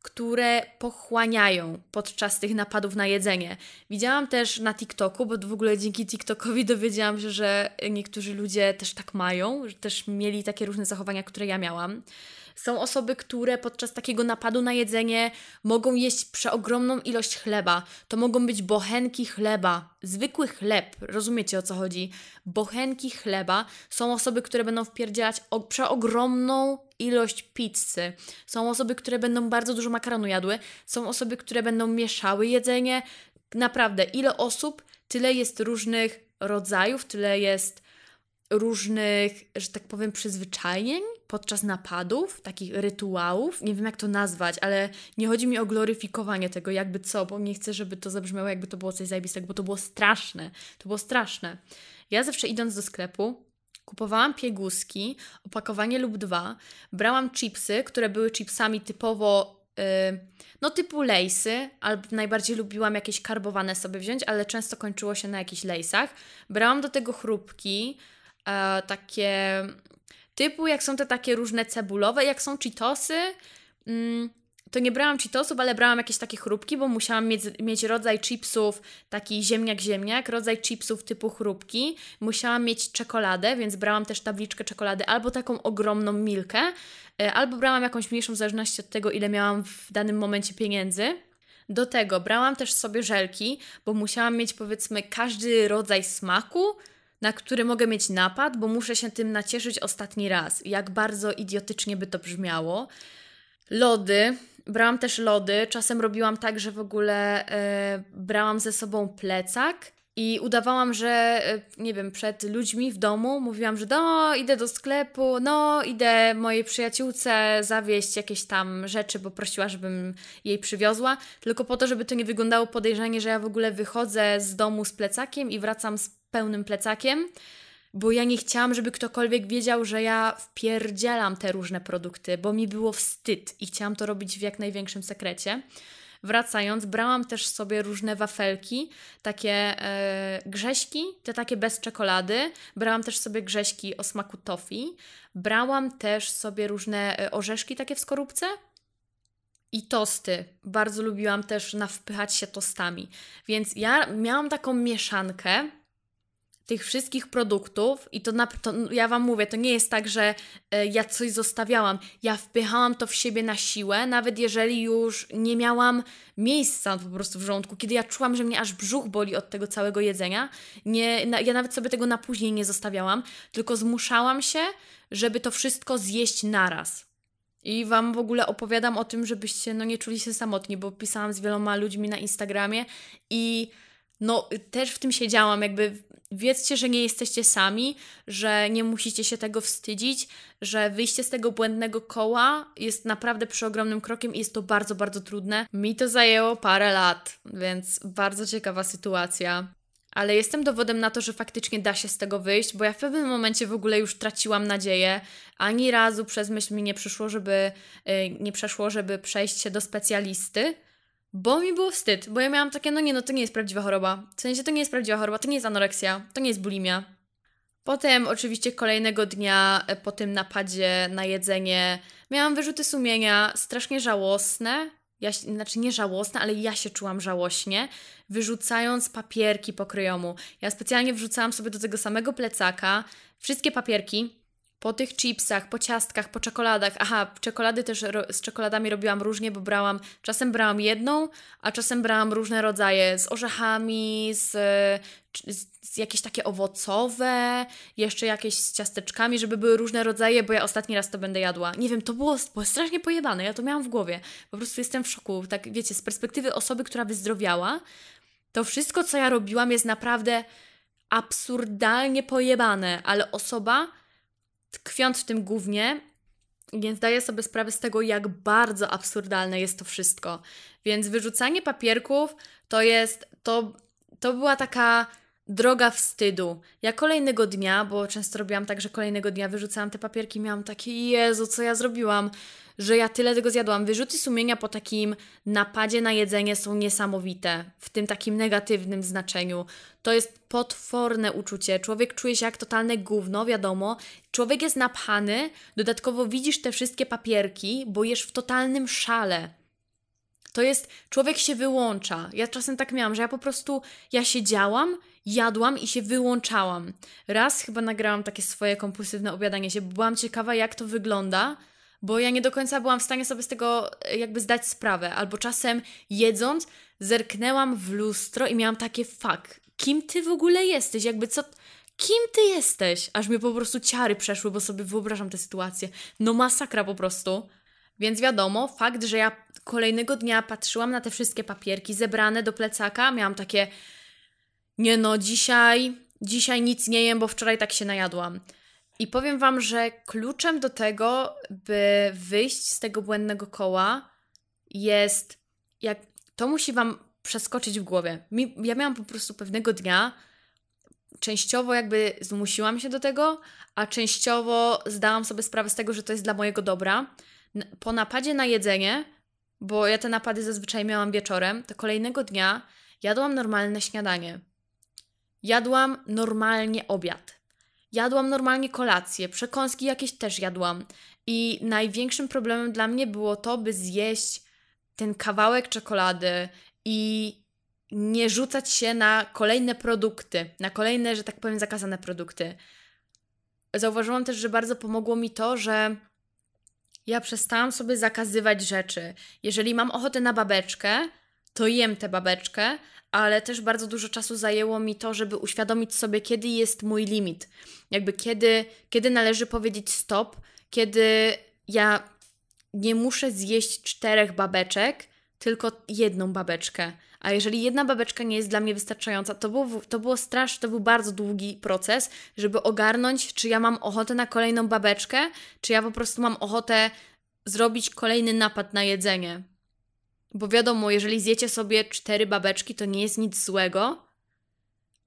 które pochłaniają podczas tych napadów na jedzenie. Widziałam też na TikToku, bo w ogóle dzięki TikTokowi dowiedziałam się, że niektórzy ludzie też tak mają, że też mieli takie różne zachowania, które ja miałam. Są osoby, które podczas takiego napadu na jedzenie mogą jeść przeogromną ilość chleba. To mogą być bochenki chleba, zwykły chleb, rozumiecie o co chodzi? Bochenki chleba. Są osoby, które będą wpierdzielać przeogromną ilość pizzy. Są osoby, które będą bardzo dużo makaronu jadły. Są osoby, które będą mieszały jedzenie. Naprawdę, ile osób, tyle jest różnych rodzajów, tyle jest różnych, że tak powiem, przyzwyczajeń podczas napadów, takich rytuałów. Nie wiem, jak to nazwać, ale nie chodzi mi o gloryfikowanie tego, jakby co, bo nie chcę, żeby to zabrzmiało, jakby to było coś zajebistego, bo to było straszne. To było straszne. Ja zawsze idąc do sklepu, kupowałam pieguski, opakowanie lub dwa, brałam chipsy, które były chipsami typowo yy, no typu lejsy, albo najbardziej lubiłam jakieś karbowane sobie wziąć, ale często kończyło się na jakichś lejsach. Brałam do tego chrupki, e, takie typu jak są te takie różne cebulowe, jak są Cheetosy, mm, to nie brałam Cheetosów, ale brałam jakieś takie chrupki, bo musiałam mieć, mieć rodzaj chipsów, taki ziemniak-ziemniak, rodzaj chipsów typu chrupki. Musiałam mieć czekoladę, więc brałam też tabliczkę czekolady albo taką ogromną milkę, e, albo brałam jakąś mniejszą w zależności od tego, ile miałam w danym momencie pieniędzy. Do tego brałam też sobie żelki, bo musiałam mieć powiedzmy każdy rodzaj smaku, na który mogę mieć napad, bo muszę się tym nacieszyć ostatni raz. Jak bardzo idiotycznie by to brzmiało. Lody. Brałam też lody. Czasem robiłam tak, że w ogóle e, brałam ze sobą plecak i udawałam, że e, nie wiem, przed ludźmi w domu mówiłam, że no, idę do sklepu, no, idę mojej przyjaciółce zawieść jakieś tam rzeczy, bo prosiła, żebym jej przywiozła, tylko po to, żeby to nie wyglądało podejrzanie, że ja w ogóle wychodzę z domu z plecakiem i wracam z pełnym plecakiem, bo ja nie chciałam, żeby ktokolwiek wiedział, że ja wpierdzielam te różne produkty, bo mi było wstyd i chciałam to robić w jak największym sekrecie. Wracając, brałam też sobie różne wafelki, takie e, grześki, te takie bez czekolady. Brałam też sobie grześki o smaku toffee. Brałam też sobie różne e, orzeszki takie w skorupce, i tosty. Bardzo lubiłam też nawpychać się tostami. Więc ja miałam taką mieszankę tych wszystkich produktów i to, na, to ja Wam mówię, to nie jest tak, że y, ja coś zostawiałam. Ja wpychałam to w siebie na siłę, nawet jeżeli już nie miałam miejsca po prostu w żołądku, kiedy ja czułam, że mnie aż brzuch boli od tego całego jedzenia. Nie, na, ja nawet sobie tego na później nie zostawiałam, tylko zmuszałam się, żeby to wszystko zjeść naraz. I Wam w ogóle opowiadam o tym, żebyście no, nie czuli się samotni, bo pisałam z wieloma ludźmi na Instagramie i no też w tym siedziałam, jakby wiedzcie, że nie jesteście sami, że nie musicie się tego wstydzić, że wyjście z tego błędnego koła jest naprawdę przeogromnym krokiem i jest to bardzo, bardzo trudne. Mi to zajęło parę lat, więc bardzo ciekawa sytuacja. Ale jestem dowodem na to, że faktycznie da się z tego wyjść, bo ja w pewnym momencie w ogóle już traciłam nadzieję. Ani razu przez myśl mi nie przyszło, żeby yy, nie przeszło, żeby przejść się do specjalisty bo mi było wstyd, bo ja miałam takie, no nie, no to nie jest prawdziwa choroba. W sensie to nie jest prawdziwa choroba, to nie jest anoreksja, to nie jest bulimia. Potem oczywiście kolejnego dnia e, po tym napadzie na jedzenie miałam wyrzuty sumienia strasznie żałosne. Ja, znaczy nie żałosne, ale ja się czułam żałośnie, wyrzucając papierki po kryjomu. Ja specjalnie wrzucałam sobie do tego samego plecaka wszystkie papierki, po tych chipsach, po ciastkach, po czekoladach. Aha, czekolady też z czekoladami robiłam różnie, bo brałam, czasem brałam jedną, a czasem brałam różne rodzaje z orzechami, z, z, jakieś takie owocowe, jeszcze jakieś z ciasteczkami, żeby były różne rodzaje, bo ja ostatni raz to będę jadła. Nie wiem, to było, było strasznie pojebane, ja to miałam w głowie. Po prostu jestem w szoku. Tak, wiecie, z perspektywy osoby, która wyzdrowiała, to wszystko, co ja robiłam, jest naprawdę absurdalnie pojebane, ale osoba tkwiąc w tym głównie, więc zdaję sobie sprawę z tego, jak bardzo absurdalne jest to wszystko. Więc wyrzucanie papierków to jest, to, to była taka droga wstydu. Ja kolejnego dnia, bo często robiłam tak, że kolejnego dnia wyrzucałam te papierki, miałam takie, Jezu, co ja zrobiłam? Że ja tyle tego zjadłam. Wyrzuty sumienia po takim napadzie na jedzenie są niesamowite, w tym takim negatywnym znaczeniu. To jest potworne uczucie. Człowiek czuje się jak totalne gówno, wiadomo. Człowiek jest napchany, dodatkowo widzisz te wszystkie papierki, bo jesz w totalnym szale. To jest, człowiek się wyłącza. Ja czasem tak miałam, że ja po prostu, ja siedziałam, jadłam i się wyłączałam. Raz chyba nagrałam takie swoje kompulsywne obiadanie się, bo byłam ciekawa, jak to wygląda bo ja nie do końca byłam w stanie sobie z tego e, jakby zdać sprawę. Albo czasem jedząc, zerknęłam w lustro i miałam takie fuck, kim ty w ogóle jesteś? Jakby co. Kim ty jesteś? Aż mi po prostu ciary przeszły, bo sobie wyobrażam tę sytuację. No masakra po prostu. Więc wiadomo, fakt, że ja kolejnego dnia patrzyłam na te wszystkie papierki zebrane do plecaka, miałam takie. Nie no, dzisiaj, dzisiaj nic nie jem, bo wczoraj tak się najadłam. I powiem Wam, że kluczem do tego, by wyjść z tego błędnego koła, jest jak to musi Wam przeskoczyć w głowie. Mi, ja miałam po prostu pewnego dnia, częściowo jakby zmusiłam się do tego, a częściowo zdałam sobie sprawę z tego, że to jest dla mojego dobra. Po napadzie na jedzenie, bo ja te napady zazwyczaj miałam wieczorem, to kolejnego dnia jadłam normalne śniadanie. Jadłam normalnie obiad. Jadłam normalnie kolację, przekąski jakieś też jadłam. I największym problemem dla mnie było to, by zjeść ten kawałek czekolady i nie rzucać się na kolejne produkty, na kolejne, że tak powiem, zakazane produkty. Zauważyłam też, że bardzo pomogło mi to, że ja przestałam sobie zakazywać rzeczy. Jeżeli mam ochotę na babeczkę, to jem tę babeczkę, ale też bardzo dużo czasu zajęło mi to, żeby uświadomić sobie, kiedy jest mój limit. Jakby kiedy, kiedy należy powiedzieć stop, kiedy ja nie muszę zjeść czterech babeczek, tylko jedną babeczkę. A jeżeli jedna babeczka nie jest dla mnie wystarczająca, to, był, to było straszne, to był bardzo długi proces, żeby ogarnąć, czy ja mam ochotę na kolejną babeczkę, czy ja po prostu mam ochotę zrobić kolejny napad na jedzenie. Bo wiadomo, jeżeli zjecie sobie cztery babeczki, to nie jest nic złego,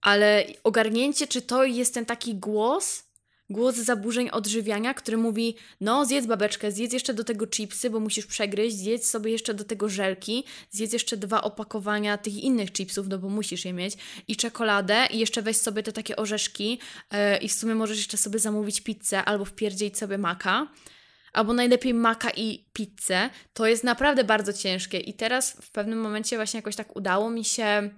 ale ogarnięcie, czy to jest ten taki głos, głos zaburzeń odżywiania, który mówi: No, zjedz babeczkę, zjedz jeszcze do tego chipsy, bo musisz przegryźć, zjedz sobie jeszcze do tego żelki, zjedz jeszcze dwa opakowania tych innych chipsów, no bo musisz je mieć, i czekoladę, i jeszcze weź sobie te takie orzeszki, yy, i w sumie możesz jeszcze sobie zamówić pizzę albo wpierdzieć sobie maka albo najlepiej maka i pizzę, to jest naprawdę bardzo ciężkie. I teraz w pewnym momencie właśnie jakoś tak udało mi się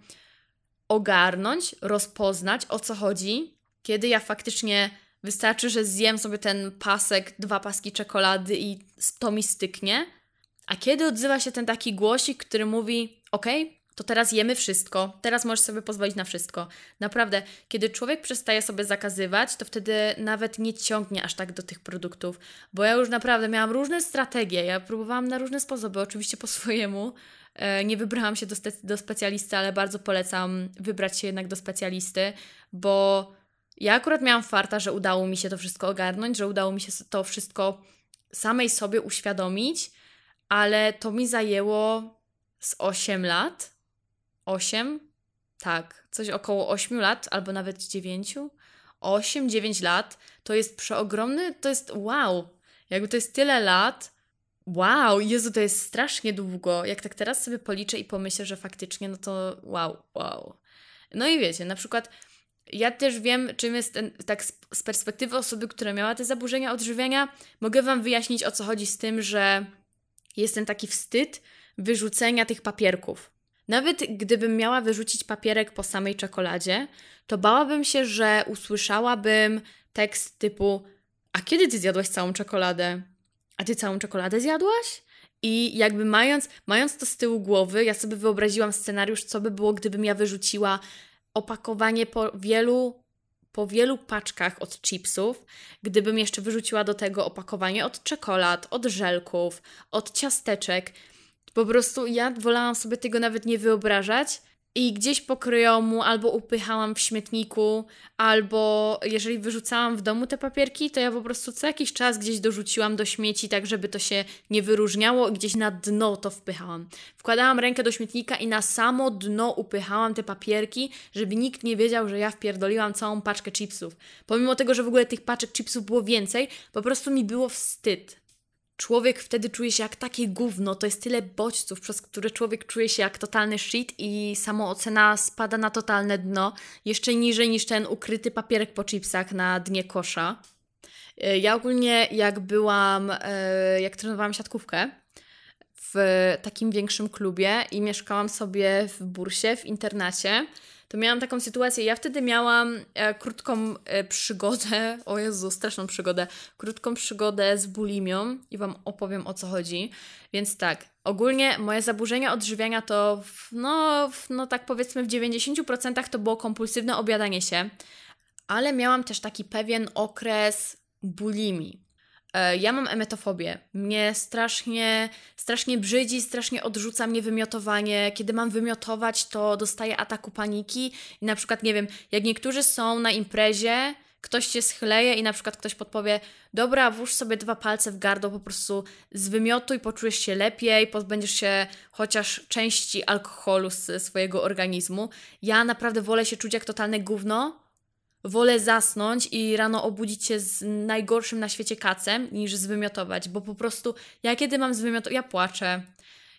ogarnąć, rozpoznać o co chodzi, kiedy ja faktycznie wystarczy, że zjem sobie ten pasek, dwa paski czekolady i to mi styknie, a kiedy odzywa się ten taki głosik, który mówi: OK, to teraz jemy wszystko, teraz możesz sobie pozwolić na wszystko. Naprawdę, kiedy człowiek przestaje sobie zakazywać, to wtedy nawet nie ciągnie aż tak do tych produktów, bo ja już naprawdę miałam różne strategie, ja próbowałam na różne sposoby, oczywiście po swojemu. E, nie wybrałam się do, do specjalisty, ale bardzo polecam wybrać się jednak do specjalisty, bo ja akurat miałam farta, że udało mi się to wszystko ogarnąć, że udało mi się to wszystko samej sobie uświadomić, ale to mi zajęło z 8 lat 8, tak, coś około 8 lat, albo nawet 9, 8-9 lat, to jest przeogromny, to jest wow, jakby to jest tyle lat, Wow, Jezu, to jest strasznie długo. Jak tak teraz sobie policzę i pomyślę, że faktycznie, no to wow, wow. No i wiecie, na przykład ja też wiem, czym jest ten, tak z perspektywy osoby, która miała te zaburzenia odżywiania, mogę Wam wyjaśnić, o co chodzi z tym, że jest ten taki wstyd wyrzucenia tych papierków. Nawet gdybym miała wyrzucić papierek po samej czekoladzie, to bałabym się, że usłyszałabym tekst typu: A kiedy ty zjadłaś całą czekoladę? A ty całą czekoladę zjadłaś? I jakby mając, mając to z tyłu głowy, ja sobie wyobraziłam scenariusz, co by było, gdybym ja wyrzuciła opakowanie po wielu, po wielu paczkach od chipsów, gdybym jeszcze wyrzuciła do tego opakowanie od czekolad, od żelków, od ciasteczek. Po prostu ja wolałam sobie tego nawet nie wyobrażać, i gdzieś pokryją mu albo upychałam w śmietniku, albo jeżeli wyrzucałam w domu te papierki, to ja po prostu co jakiś czas gdzieś dorzuciłam do śmieci, tak żeby to się nie wyróżniało i gdzieś na dno to wpychałam. Wkładałam rękę do śmietnika i na samo dno upychałam te papierki, żeby nikt nie wiedział, że ja wpierdoliłam całą paczkę chipsów. Pomimo tego, że w ogóle tych paczek chipsów było więcej, po prostu mi było wstyd człowiek wtedy czuje się jak takie gówno, to jest tyle bodźców, przez które człowiek czuje się jak totalny shit i samoocena spada na totalne dno, jeszcze niżej niż ten ukryty papierek po chipsach na dnie kosza. E, ja ogólnie jak byłam, e, jak trenowałam siatkówkę w takim większym klubie i mieszkałam sobie w bursie, w internacie, to miałam taką sytuację. Ja wtedy miałam e, krótką e, przygodę, o Jezu, straszną przygodę, krótką przygodę z bulimią i Wam opowiem o co chodzi. Więc tak, ogólnie moje zaburzenia odżywiania to, w, no, w, no tak powiedzmy w 90% to było kompulsywne obiadanie się, ale miałam też taki pewien okres bulimi. E, ja mam emetofobię. Mnie strasznie, strasznie brzydzi, strasznie odrzuca mnie wymiotowanie. Kiedy mam wymiotować, to dostaję ataku paniki. I na przykład, nie wiem, jak niektórzy są na imprezie, ktoś cię schleje i na przykład ktoś podpowie, dobra, włóż sobie dwa palce w gardło, po prostu zwymiotuj, poczujesz się lepiej, pozbędziesz się chociaż części alkoholu z swojego organizmu. Ja naprawdę wolę się czuć jak totalne gówno, wolę zasnąć i rano obudzić się z najgorszym na świecie kacem, niż zwymiotować, bo po prostu ja kiedy mam zwymiotować, ja płaczę.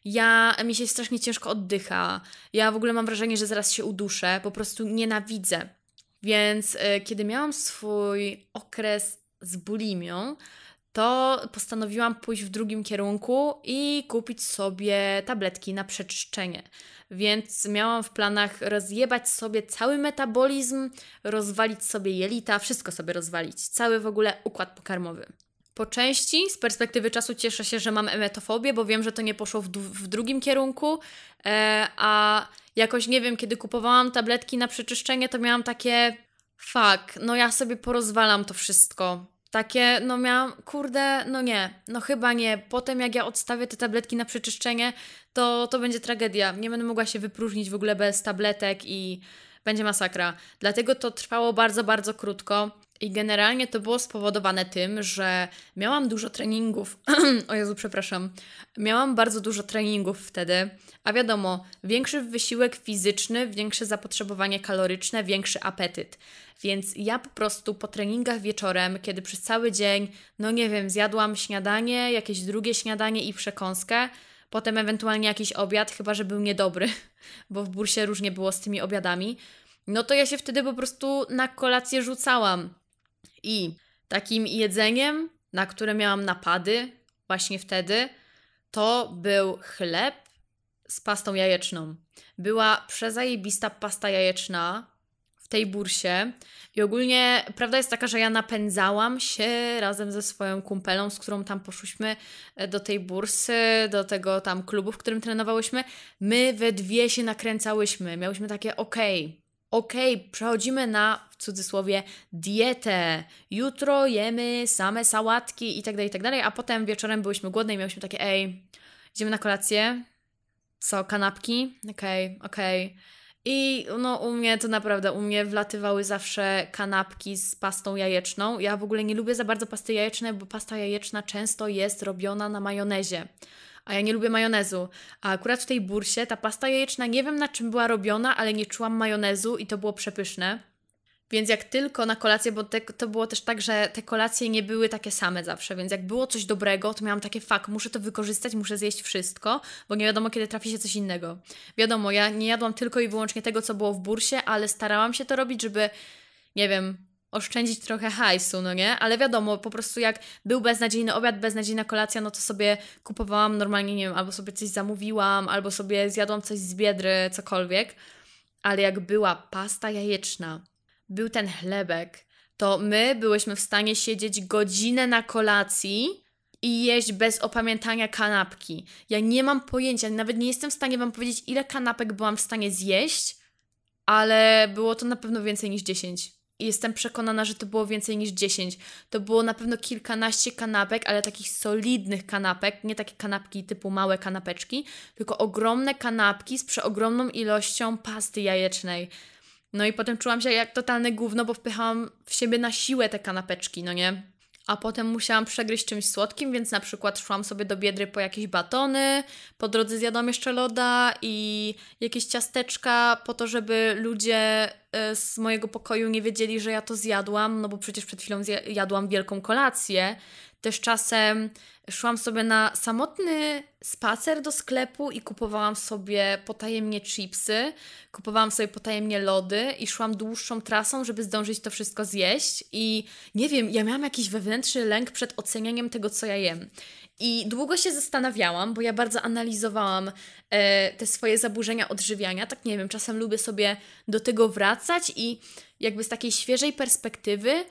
Ja, mi się strasznie ciężko oddycha. Ja w ogóle mam wrażenie, że zaraz się uduszę. Po prostu nienawidzę. Więc y, kiedy miałam swój okres z bulimią, to postanowiłam pójść w drugim kierunku i kupić sobie tabletki na przeczyszczenie. Więc miałam w planach rozjebać sobie cały metabolizm, rozwalić sobie jelita, wszystko sobie rozwalić, cały w ogóle układ pokarmowy. Po części z perspektywy czasu cieszę się, że mam emetofobię, bo wiem, że to nie poszło w, w drugim kierunku, e, a jakoś nie wiem, kiedy kupowałam tabletki na przeczyszczenie, to miałam takie fuck, no ja sobie porozwalam to wszystko takie, no miałam, kurde, no nie, no chyba nie. Potem jak ja odstawię te tabletki na przeczyszczenie, to, to będzie tragedia. Nie będę mogła się wypróżnić w ogóle bez tabletek i będzie masakra. Dlatego to trwało bardzo, bardzo krótko. I generalnie to było spowodowane tym, że miałam dużo treningów. o Jezu, przepraszam. Miałam bardzo dużo treningów wtedy, a wiadomo, większy wysiłek fizyczny, większe zapotrzebowanie kaloryczne, większy apetyt. Więc ja po prostu po treningach wieczorem, kiedy przez cały dzień, no nie wiem, zjadłam śniadanie, jakieś drugie śniadanie i przekąskę, potem ewentualnie jakiś obiad, chyba że był niedobry, bo w bursie różnie było z tymi obiadami, no to ja się wtedy po prostu na kolację rzucałam. I takim jedzeniem, na które miałam napady właśnie wtedy, to był chleb z pastą jajeczną. Była przezajebista pasta jajeczna w tej bursie. I ogólnie prawda jest taka, że ja napędzałam się razem ze swoją kumpelą, z którą tam poszłyśmy e, do tej bursy, do tego tam klubu, w którym trenowałyśmy. My we dwie się nakręcałyśmy. Miałyśmy takie okej, okay, okej, okay, przechodzimy na, w cudzysłowie, dietę. Jutro jemy same sałatki i tak dalej, i tak dalej, a potem wieczorem byłyśmy głodne i miałyśmy takie, ej, idziemy na kolację? Co, kanapki? Okej, okay, okej. Okay. I no, u mnie to naprawdę, u mnie wlatywały zawsze kanapki z pastą jajeczną. Ja w ogóle nie lubię za bardzo pasty jajecznej, bo pasta jajeczna często jest robiona na majonezie a ja nie lubię majonezu. A akurat w tej bursie ta pasta jajeczna nie wiem na czym była robiona, ale nie czułam majonezu i to było przepyszne. Więc jak tylko na kolację, bo te, to było też tak, że te kolacje nie były takie same zawsze, więc jak było coś dobrego, to miałam takie fak, muszę to wykorzystać, muszę zjeść wszystko, bo nie wiadomo kiedy trafi się coś innego. Wiadomo, ja nie jadłam tylko i wyłącznie tego, co było w bursie, ale starałam się to robić, żeby, nie wiem, oszczędzić trochę hajsu, no nie? Ale wiadomo, po prostu jak był beznadziejny obiad, beznadziejna kolacja, no to sobie kupowałam normalnie, nie wiem, albo sobie coś zamówiłam, albo sobie zjadłam coś z biedry, cokolwiek. Ale jak była pasta jajeczna, był ten chlebek, to my byłyśmy w stanie siedzieć godzinę na kolacji i jeść bez opamiętania kanapki. Ja nie mam pojęcia, nawet nie jestem w stanie Wam powiedzieć, ile kanapek byłam w stanie zjeść, ale było to na pewno więcej niż 10. Jestem przekonana, że to było więcej niż 10. To było na pewno kilkanaście kanapek, ale takich solidnych kanapek, nie takie kanapki typu małe kanapeczki, tylko ogromne kanapki z przeogromną ilością pasty jajecznej. No i potem czułam się jak totalne gówno, bo wpychałam w siebie na siłę te kanapeczki, no nie? A potem musiałam przegryźć czymś słodkim, więc na przykład szłam sobie do biedry po jakieś batony, po drodze zjadłam jeszcze loda i jakieś ciasteczka po to, żeby ludzie e, z mojego pokoju nie wiedzieli, że ja to zjadłam, no bo przecież przed chwilą jadłam wielką kolację. Też czasem szłam sobie na samotny spacer do sklepu i kupowałam sobie potajemnie chipsy, kupowałam sobie potajemnie lody i szłam dłuższą trasą, żeby zdążyć to wszystko zjeść. I nie wiem, ja miałam jakiś wewnętrzny lęk przed ocenianiem tego, co ja jem. I długo się zastanawiałam, bo ja bardzo analizowałam e, te swoje zaburzenia odżywiania. Tak nie wiem, czasem lubię sobie do tego wracać i jakby z takiej świeżej perspektywy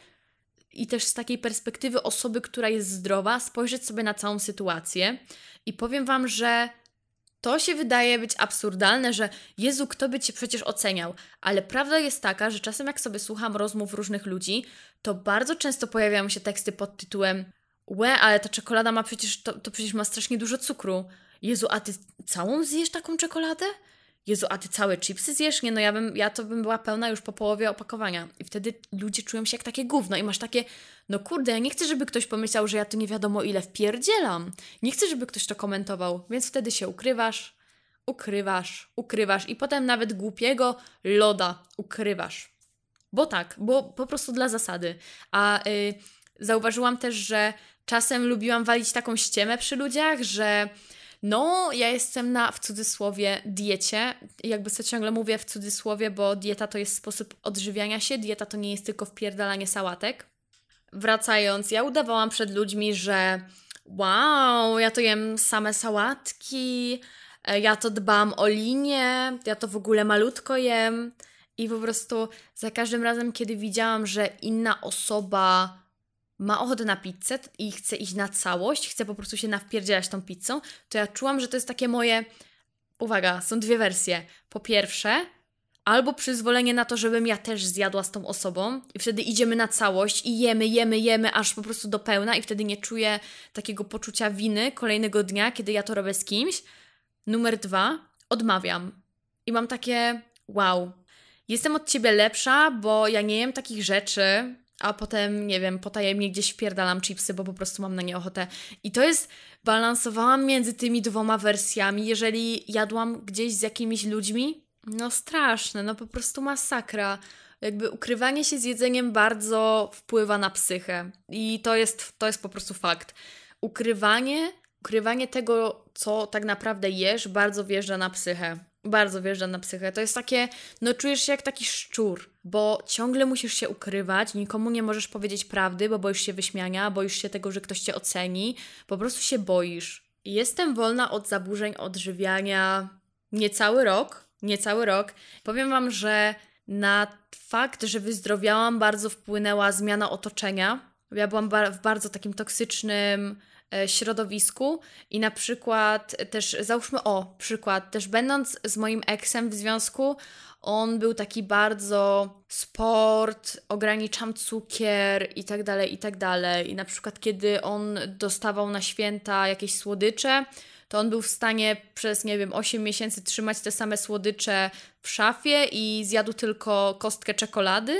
i też z takiej perspektywy osoby, która jest zdrowa, spojrzeć sobie na całą sytuację. I powiem Wam, że to się wydaje być absurdalne, że Jezu, kto by Cię przecież oceniał? Ale prawda jest taka, że czasem jak sobie słucham rozmów różnych ludzi, to bardzo często pojawiają się teksty pod tytułem Łe, ale ta czekolada ma przecież, to, to przecież ma strasznie dużo cukru. Jezu, a Ty całą zjesz taką czekoladę? Jezu, a ty całe chipsy zjesz? Nie, no ja, bym, ja to bym była pełna już po połowie opakowania. I wtedy ludzie czują się jak takie gówno i masz takie, no kurde, ja nie chcę, żeby ktoś pomyślał, że ja tu nie wiadomo ile wpierdzielam. Nie chcę, żeby ktoś to komentował, więc wtedy się ukrywasz, ukrywasz, ukrywasz i potem nawet głupiego loda ukrywasz. Bo tak, bo po prostu dla zasady. A y, zauważyłam też, że czasem lubiłam walić taką ściemę przy ludziach, że no, ja jestem na, w cudzysłowie, diecie. Jakby co ciągle mówię w cudzysłowie, bo dieta to jest sposób odżywiania się, dieta to nie jest tylko wpierdalanie sałatek. Wracając, ja udawałam przed ludźmi, że wow, ja to jem same sałatki, e, ja to dbam o linię, ja to w ogóle malutko jem. I po prostu za każdym razem, kiedy widziałam, że inna osoba ma ochotę na pizzę i chce iść na całość, chce po prostu się nawpierdzielać tą pizzą, to ja czułam, że to jest takie moje... Uwaga, są dwie wersje. Po pierwsze, albo przyzwolenie na to, żebym ja też zjadła z tą osobą i wtedy idziemy na całość i jemy, jemy, jemy, aż po prostu do pełna i wtedy nie czuję takiego poczucia winy kolejnego dnia, kiedy ja to robię z kimś. Numer dwa, odmawiam. I mam takie, wow, jestem od ciebie lepsza, bo ja nie jem takich rzeczy, a potem, nie wiem, potajemnie gdzieś wpierdalam chipsy, bo po prostu mam na nie ochotę. I to jest, balansowałam między tymi dwoma wersjami. Jeżeli jadłam gdzieś z jakimiś ludźmi, no straszne, no po prostu masakra. Jakby ukrywanie się z jedzeniem bardzo wpływa na psychę. I to jest, to jest po prostu fakt. Ukrywanie, ukrywanie tego, co tak naprawdę jesz, bardzo wjeżdża na psychę bardzo wjeżdża na psychę. To jest takie, no czujesz się jak taki szczur, bo ciągle musisz się ukrywać, nikomu nie możesz powiedzieć prawdy, bo boisz się wyśmiania, boisz się tego, że ktoś cię oceni, po prostu się boisz. Jestem wolna od zaburzeń odżywiania niecały rok, niecały rok. Powiem Wam, że na fakt, że wyzdrowiałam, bardzo wpłynęła zmiana otoczenia. Ja byłam w bardzo takim toksycznym środowisku i na przykład też, załóżmy, o, przykład, też będąc z moim eksem w związku, on był taki bardzo sport, ograniczam cukier i tak dalej, i tak dalej. I na przykład, kiedy on dostawał na święta jakieś słodycze, to on był w stanie przez, nie wiem, 8 miesięcy trzymać te same słodycze w szafie i zjadł tylko kostkę czekolady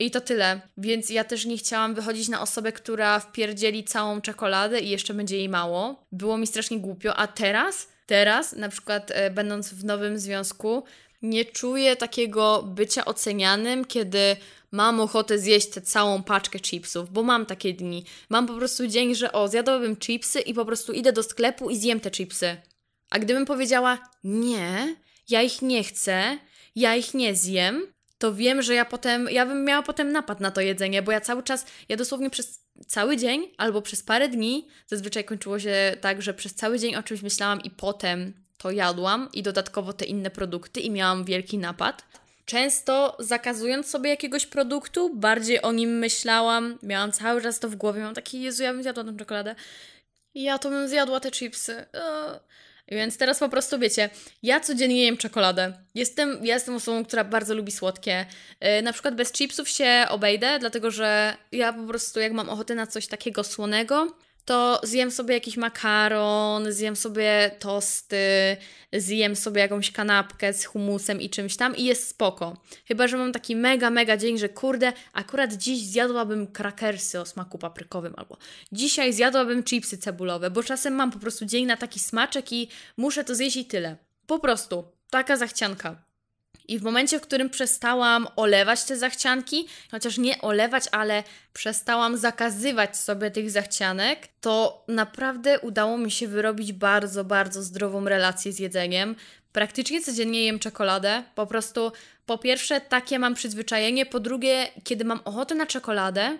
i to tyle. Więc ja też nie chciałam wychodzić na osobę, która wpierdzieli całą czekoladę i jeszcze będzie jej mało. Było mi strasznie głupio, a teraz, teraz, na przykład e, będąc w nowym związku, nie czuję takiego bycia ocenianym, kiedy mam ochotę zjeść tę całą paczkę chipsów, bo mam takie dni. Mam po prostu dzień, że o, zjadłabym chipsy i po prostu idę do sklepu i zjem te chipsy. A gdybym powiedziała, nie, ja ich nie chcę, ja ich nie zjem, to wiem, że ja potem, ja bym miała potem napad na to jedzenie, bo ja cały czas, ja dosłownie przez cały dzień albo przez parę dni, zazwyczaj kończyło się tak, że przez cały dzień o czymś myślałam i potem to jadłam i dodatkowo te inne produkty i miałam wielki napad. Często zakazując sobie jakiegoś produktu, bardziej o nim myślałam, miałam cały czas to w głowie, mam taki, Jezu, ja bym zjadła tę czekoladę. Ja to bym zjadła te chipsy. Więc teraz po prostu wiecie, ja codziennie jem czekoladę. Jestem, ja jestem osobą, która bardzo lubi słodkie. Yy, na przykład bez chipsów się obejdę, dlatego że ja po prostu jak mam ochotę na coś takiego słonego, to zjem sobie jakiś makaron, zjem sobie tosty, zjem sobie jakąś kanapkę z humusem i czymś tam i jest spoko. Chyba, że mam taki mega, mega dzień, że kurde, akurat dziś zjadłabym krakersy o smaku paprykowym albo dzisiaj zjadłabym chipsy cebulowe, bo czasem mam po prostu dzień na taki smaczek i muszę to zjeść i tyle. Po prostu. Taka zachcianka. I w momencie, w którym przestałam olewać te zachcianki, chociaż nie olewać, ale przestałam zakazywać sobie tych zachcianek, to naprawdę udało mi się wyrobić bardzo, bardzo zdrową relację z jedzeniem. Praktycznie codziennie jem czekoladę. Po prostu, po pierwsze, takie mam przyzwyczajenie. Po drugie, kiedy mam ochotę na czekoladę,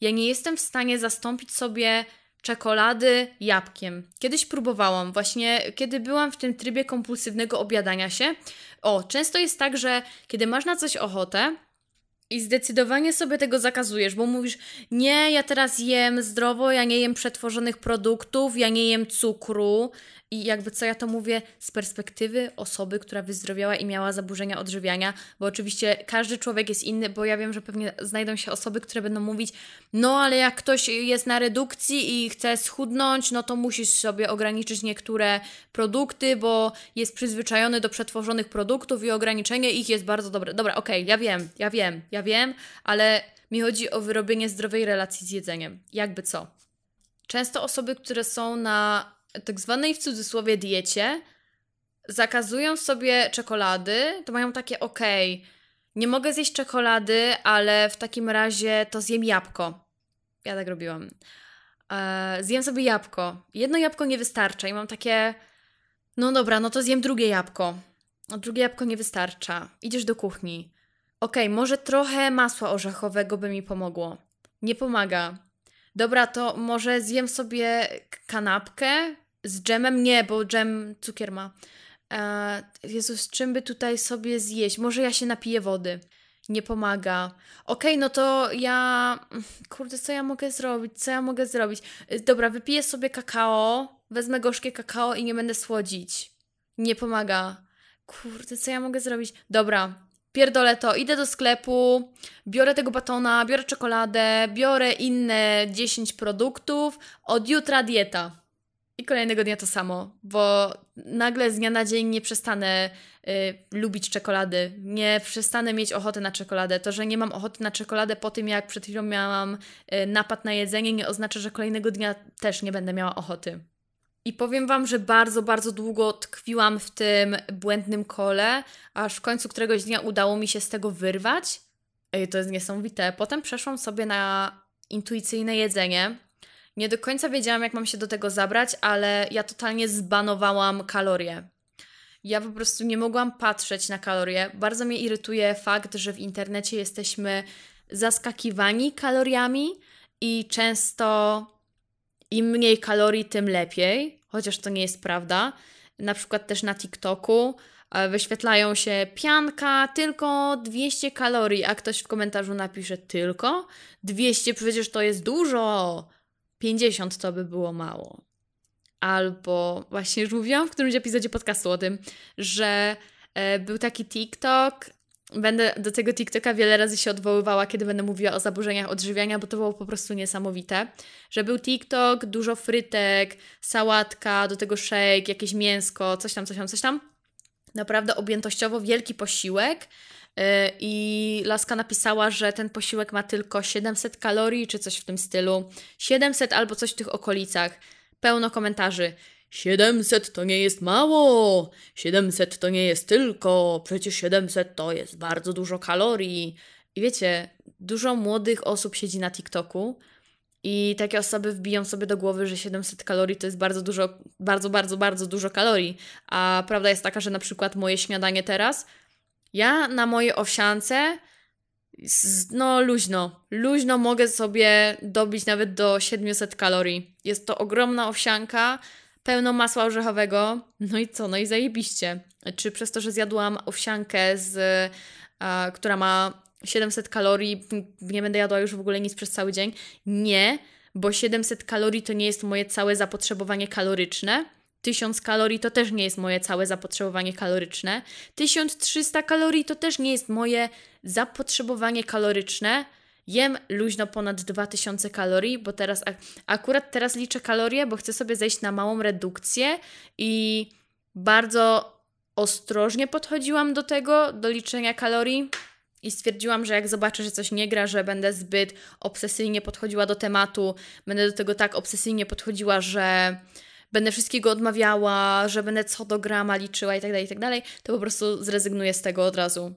ja nie jestem w stanie zastąpić sobie czekolady jabłkiem. Kiedyś próbowałam, właśnie kiedy byłam w tym trybie kompulsywnego obiadania się. O, często jest tak, że kiedy masz na coś ochotę, i zdecydowanie sobie tego zakazujesz, bo mówisz: Nie, ja teraz jem zdrowo, ja nie jem przetworzonych produktów, ja nie jem cukru, i jakby co ja to mówię z perspektywy osoby, która wyzdrowiała i miała zaburzenia odżywiania, bo oczywiście każdy człowiek jest inny, bo ja wiem, że pewnie znajdą się osoby, które będą mówić, no ale jak ktoś jest na redukcji i chce schudnąć, no to musisz sobie ograniczyć niektóre produkty, bo jest przyzwyczajony do przetworzonych produktów i ograniczenie ich jest bardzo dobre. Dobra, okej, okay, ja wiem, ja wiem, ja wiem, ale mi chodzi o wyrobienie zdrowej relacji z jedzeniem. Jakby co. Często osoby, które są na tak zwanej w cudzysłowie diecie zakazują sobie czekolady, to mają takie okej, nie mogę zjeść czekolady, ale w takim razie to zjem jabłko. Ja tak robiłam. E, zjem sobie jabłko. Jedno jabłko nie wystarcza i mam takie no dobra, no to zjem drugie jabłko. A drugie jabłko nie wystarcza. Idziesz do kuchni. Okej, okay, może trochę masła orzechowego by mi pomogło. Nie pomaga. Dobra, to może zjem sobie kanapkę z dżemem? Nie, bo dżem cukier ma. E, Jezus, czym by tutaj sobie zjeść? Może ja się napiję wody. Nie pomaga. Okej, okay, no to ja. Kurde, co ja mogę zrobić? Co ja mogę zrobić? E, dobra, wypiję sobie kakao, wezmę gorzkie kakao i nie będę słodzić. Nie pomaga. Kurde, co ja mogę zrobić? Dobra, pierdolę to, idę do sklepu, biorę tego batona, biorę czekoladę, biorę inne 10 produktów, od jutra dieta. I kolejnego dnia to samo, bo nagle z dnia na dzień nie przestanę y, lubić czekolady, nie przestanę mieć ochoty na czekoladę. To, że nie mam ochoty na czekoladę po tym, jak przed chwilą miałam y, napad na jedzenie, nie oznacza, że kolejnego dnia też nie będę miała ochoty. I powiem Wam, że bardzo, bardzo długo tkwiłam w tym błędnym kole, aż w końcu któregoś dnia udało mi się z tego wyrwać. I to jest niesamowite. Potem przeszłam sobie na intuicyjne jedzenie nie do końca wiedziałam, jak mam się do tego zabrać, ale ja totalnie zbanowałam kalorie. Ja po prostu nie mogłam patrzeć na kalorie. Bardzo mnie irytuje fakt, że w internecie jesteśmy zaskakiwani kaloriami i często im mniej kalorii, tym lepiej, chociaż to nie jest prawda. Na przykład też na TikToku e, wyświetlają się pianka, tylko 200 kalorii, a ktoś w komentarzu napisze tylko 200, przecież to jest dużo. 50 to by było mało. Albo właśnie już mówiłam w którymś epizodzie podcastu o tym, że e, był taki TikTok. Będę do tego TikToka wiele razy się odwoływała, kiedy będę mówiła o zaburzeniach odżywiania, bo to było po prostu niesamowite. Że był TikTok, dużo frytek, sałatka, do tego shake, jakieś mięsko, coś tam, coś tam, coś tam. Naprawdę objętościowo wielki posiłek E, I Laska napisała, że ten posiłek ma tylko 700 kalorii, czy coś w tym stylu. 700 albo coś w tych okolicach. Pełno komentarzy. 700 to nie jest mało, 700 to nie jest tylko, przecież 700 to jest bardzo dużo kalorii. I wiecie, dużo młodych osób siedzi na TikToku i takie osoby wbiją sobie do głowy, że 700 kalorii to jest bardzo dużo, bardzo, bardzo, bardzo dużo kalorii. A prawda jest taka, że na przykład moje śniadanie teraz, ja na mojej owsiance, no luźno, luźno mogę sobie dobić nawet do 700 kalorii. Jest to ogromna owsianka, pełno masła orzechowego, no i co, no i zajebiście. Czy przez to, że zjadłam owsiankę, z, a, która ma 700 kalorii, nie będę jadła już w ogóle nic przez cały dzień? Nie, bo 700 kalorii to nie jest moje całe zapotrzebowanie kaloryczne. 1000 kalorii to też nie jest moje całe zapotrzebowanie kaloryczne. 1300 kalorii to też nie jest moje zapotrzebowanie kaloryczne. Jem luźno ponad 2000 kalorii, bo teraz akurat teraz liczę kalorie, bo chcę sobie zejść na małą redukcję i bardzo ostrożnie podchodziłam do tego, do liczenia kalorii. I stwierdziłam, że jak zobaczę, że coś nie gra, że będę zbyt obsesyjnie podchodziła do tematu, będę do tego tak obsesyjnie podchodziła, że będę wszystkiego odmawiała, że będę co do grama liczyła i tak dalej, i tak dalej, to po prostu zrezygnuję z tego od razu.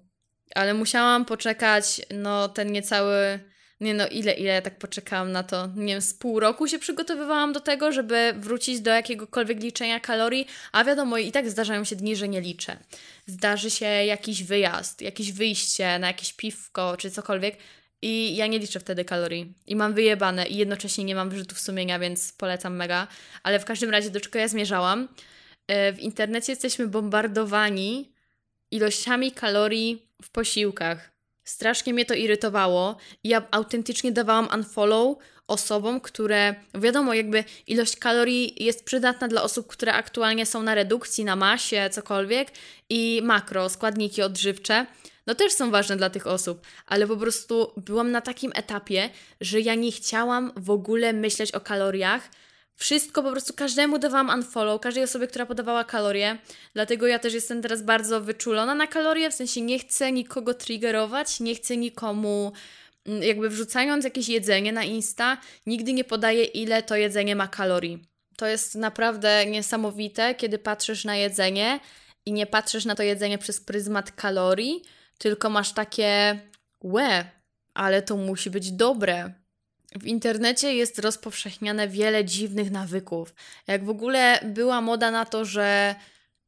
Ale musiałam poczekać, no, ten niecały nie no, ile, ile ja tak poczekałam na to? Nie wiem, z pół roku się przygotowywałam do tego, żeby wrócić do jakiegokolwiek liczenia kalorii, a wiadomo, i tak zdarzają się dni, że nie liczę. Zdarzy się jakiś wyjazd, jakieś wyjście na jakieś piwko czy cokolwiek i ja nie liczę wtedy kalorii. I mam wyjebane i jednocześnie nie mam wyrzutów sumienia, więc polecam mega. Ale w każdym razie, do czego ja zmierzałam? E, w internecie jesteśmy bombardowani ilościami kalorii w posiłkach. Strasznie mnie to irytowało ja autentycznie dawałam unfollow osobom, które, wiadomo, jakby ilość kalorii jest przydatna dla osób, które aktualnie są na redukcji, na masie, cokolwiek i makro, składniki odżywcze, no też są ważne dla tych osób, ale po prostu byłam na takim etapie, że ja nie chciałam w ogóle myśleć o kaloriach, wszystko po prostu każdemu dawałam unfollow, każdej osobie, która podawała kalorie. Dlatego ja też jestem teraz bardzo wyczulona na kalorie, w sensie nie chcę nikogo triggerować, nie chcę nikomu mm, jakby wrzucając jakieś jedzenie na Insta, nigdy nie podaję ile to jedzenie ma kalorii. To jest naprawdę niesamowite, kiedy patrzysz na jedzenie i nie patrzysz na to jedzenie przez pryzmat kalorii, tylko masz takie łe, ale to musi być dobre w internecie jest rozpowszechniane wiele dziwnych nawyków. Jak w ogóle była moda na to, że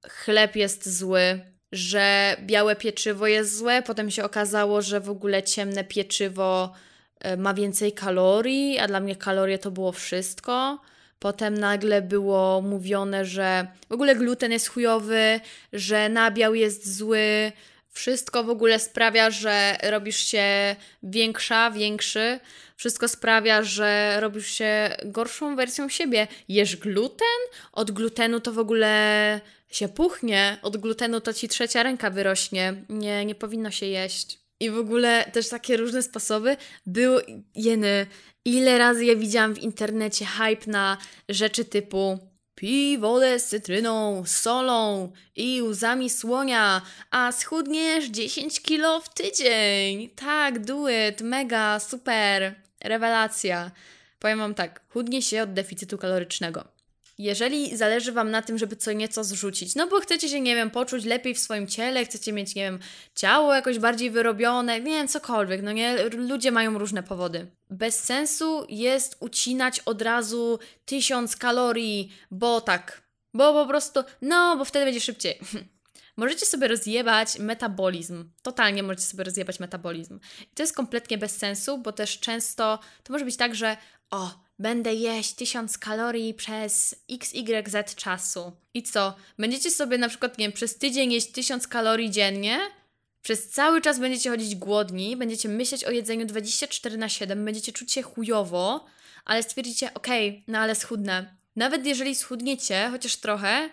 chleb jest zły, że białe pieczywo jest złe, potem się okazało, że w ogóle ciemne pieczywo e, ma więcej kalorii, a dla mnie kalorie to było wszystko. Potem nagle było mówione, że w ogóle gluten jest chujowy, że nabiał jest zły. Wszystko w ogóle sprawia, że robisz się większa, większy wszystko sprawia, że robisz się gorszą wersją siebie. Jesz gluten? Od glutenu to w ogóle się puchnie, od glutenu to ci trzecia ręka wyrośnie. Nie, nie powinno się jeść. I w ogóle też takie różne sposoby. Był jeny, ile razy ja widziałam w internecie hype na rzeczy typu Pij wodę z cytryną, solą i łzami słonia, a schudniesz 10 kilo w tydzień. Tak, do it, mega, super. Rewelacja. Powiem Wam tak, chudnie się od deficytu kalorycznego. Jeżeli zależy Wam na tym, żeby co nieco zrzucić, no bo chcecie się, nie wiem, poczuć lepiej w swoim ciele, chcecie mieć, nie wiem, ciało jakoś bardziej wyrobione, nie wiem, cokolwiek, no nie, ludzie mają różne powody. Bez sensu jest ucinać od razu tysiąc kalorii, bo tak, bo po prostu, no, bo wtedy będzie szybciej. możecie sobie rozjebać metabolizm. Totalnie możecie sobie rozjebać metabolizm. I to jest kompletnie bez sensu, bo też często to może być tak, że o, będę jeść 1000 kalorii przez XYZ czasu. I co? Będziecie sobie na przykład, nie wiem, przez tydzień jeść 1000 kalorii dziennie, przez cały czas będziecie chodzić głodni, będziecie myśleć o jedzeniu 24 na 7, będziecie czuć się chujowo, ale stwierdzicie, okej, okay, no ale schudnę. Nawet jeżeli schudniecie, chociaż trochę,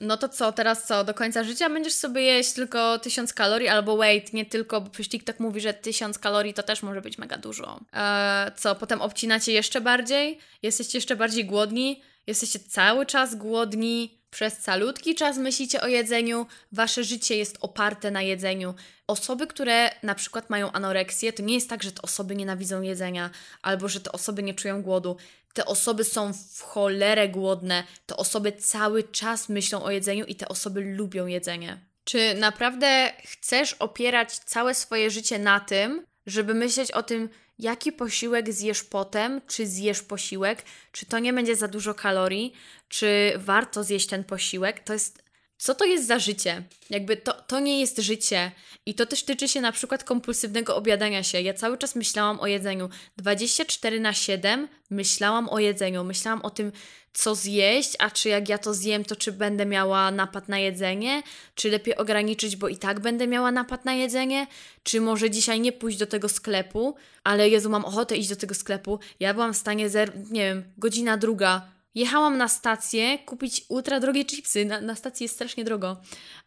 no to co, teraz co, do końca życia będziesz sobie jeść tylko 1000 kalorii, albo wait, nie tylko, bo przecież TikTok mówi, że 1000 kalorii to też może być mega dużo. Eee, co, potem obcinacie jeszcze bardziej, jesteście jeszcze bardziej głodni, jesteście cały czas głodni, przez calutki czas myślicie o jedzeniu, wasze życie jest oparte na jedzeniu. Osoby, które na przykład mają anoreksję, to nie jest tak, że te osoby nienawidzą jedzenia albo że te osoby nie czują głodu te osoby są w cholerę głodne, te osoby cały czas myślą o jedzeniu i te osoby lubią jedzenie. Czy naprawdę chcesz opierać całe swoje życie na tym, żeby myśleć o tym, jaki posiłek zjesz potem, czy zjesz posiłek, czy to nie będzie za dużo kalorii, czy warto zjeść ten posiłek. To jest co to jest za życie? Jakby to, to nie jest życie. I to też tyczy się na przykład kompulsywnego obiadania się. Ja cały czas myślałam o jedzeniu. 24 na 7 myślałam o jedzeniu. Myślałam o tym, co zjeść, a czy jak ja to zjem, to czy będę miała napad na jedzenie, czy lepiej ograniczyć, bo i tak będę miała napad na jedzenie, czy może dzisiaj nie pójść do tego sklepu, ale Jezu, mam ochotę iść do tego sklepu. Ja byłam w stanie, zer- nie wiem, godzina druga, Jechałam na stację kupić ultra drogie chipsy. Na, na stacji jest strasznie drogo.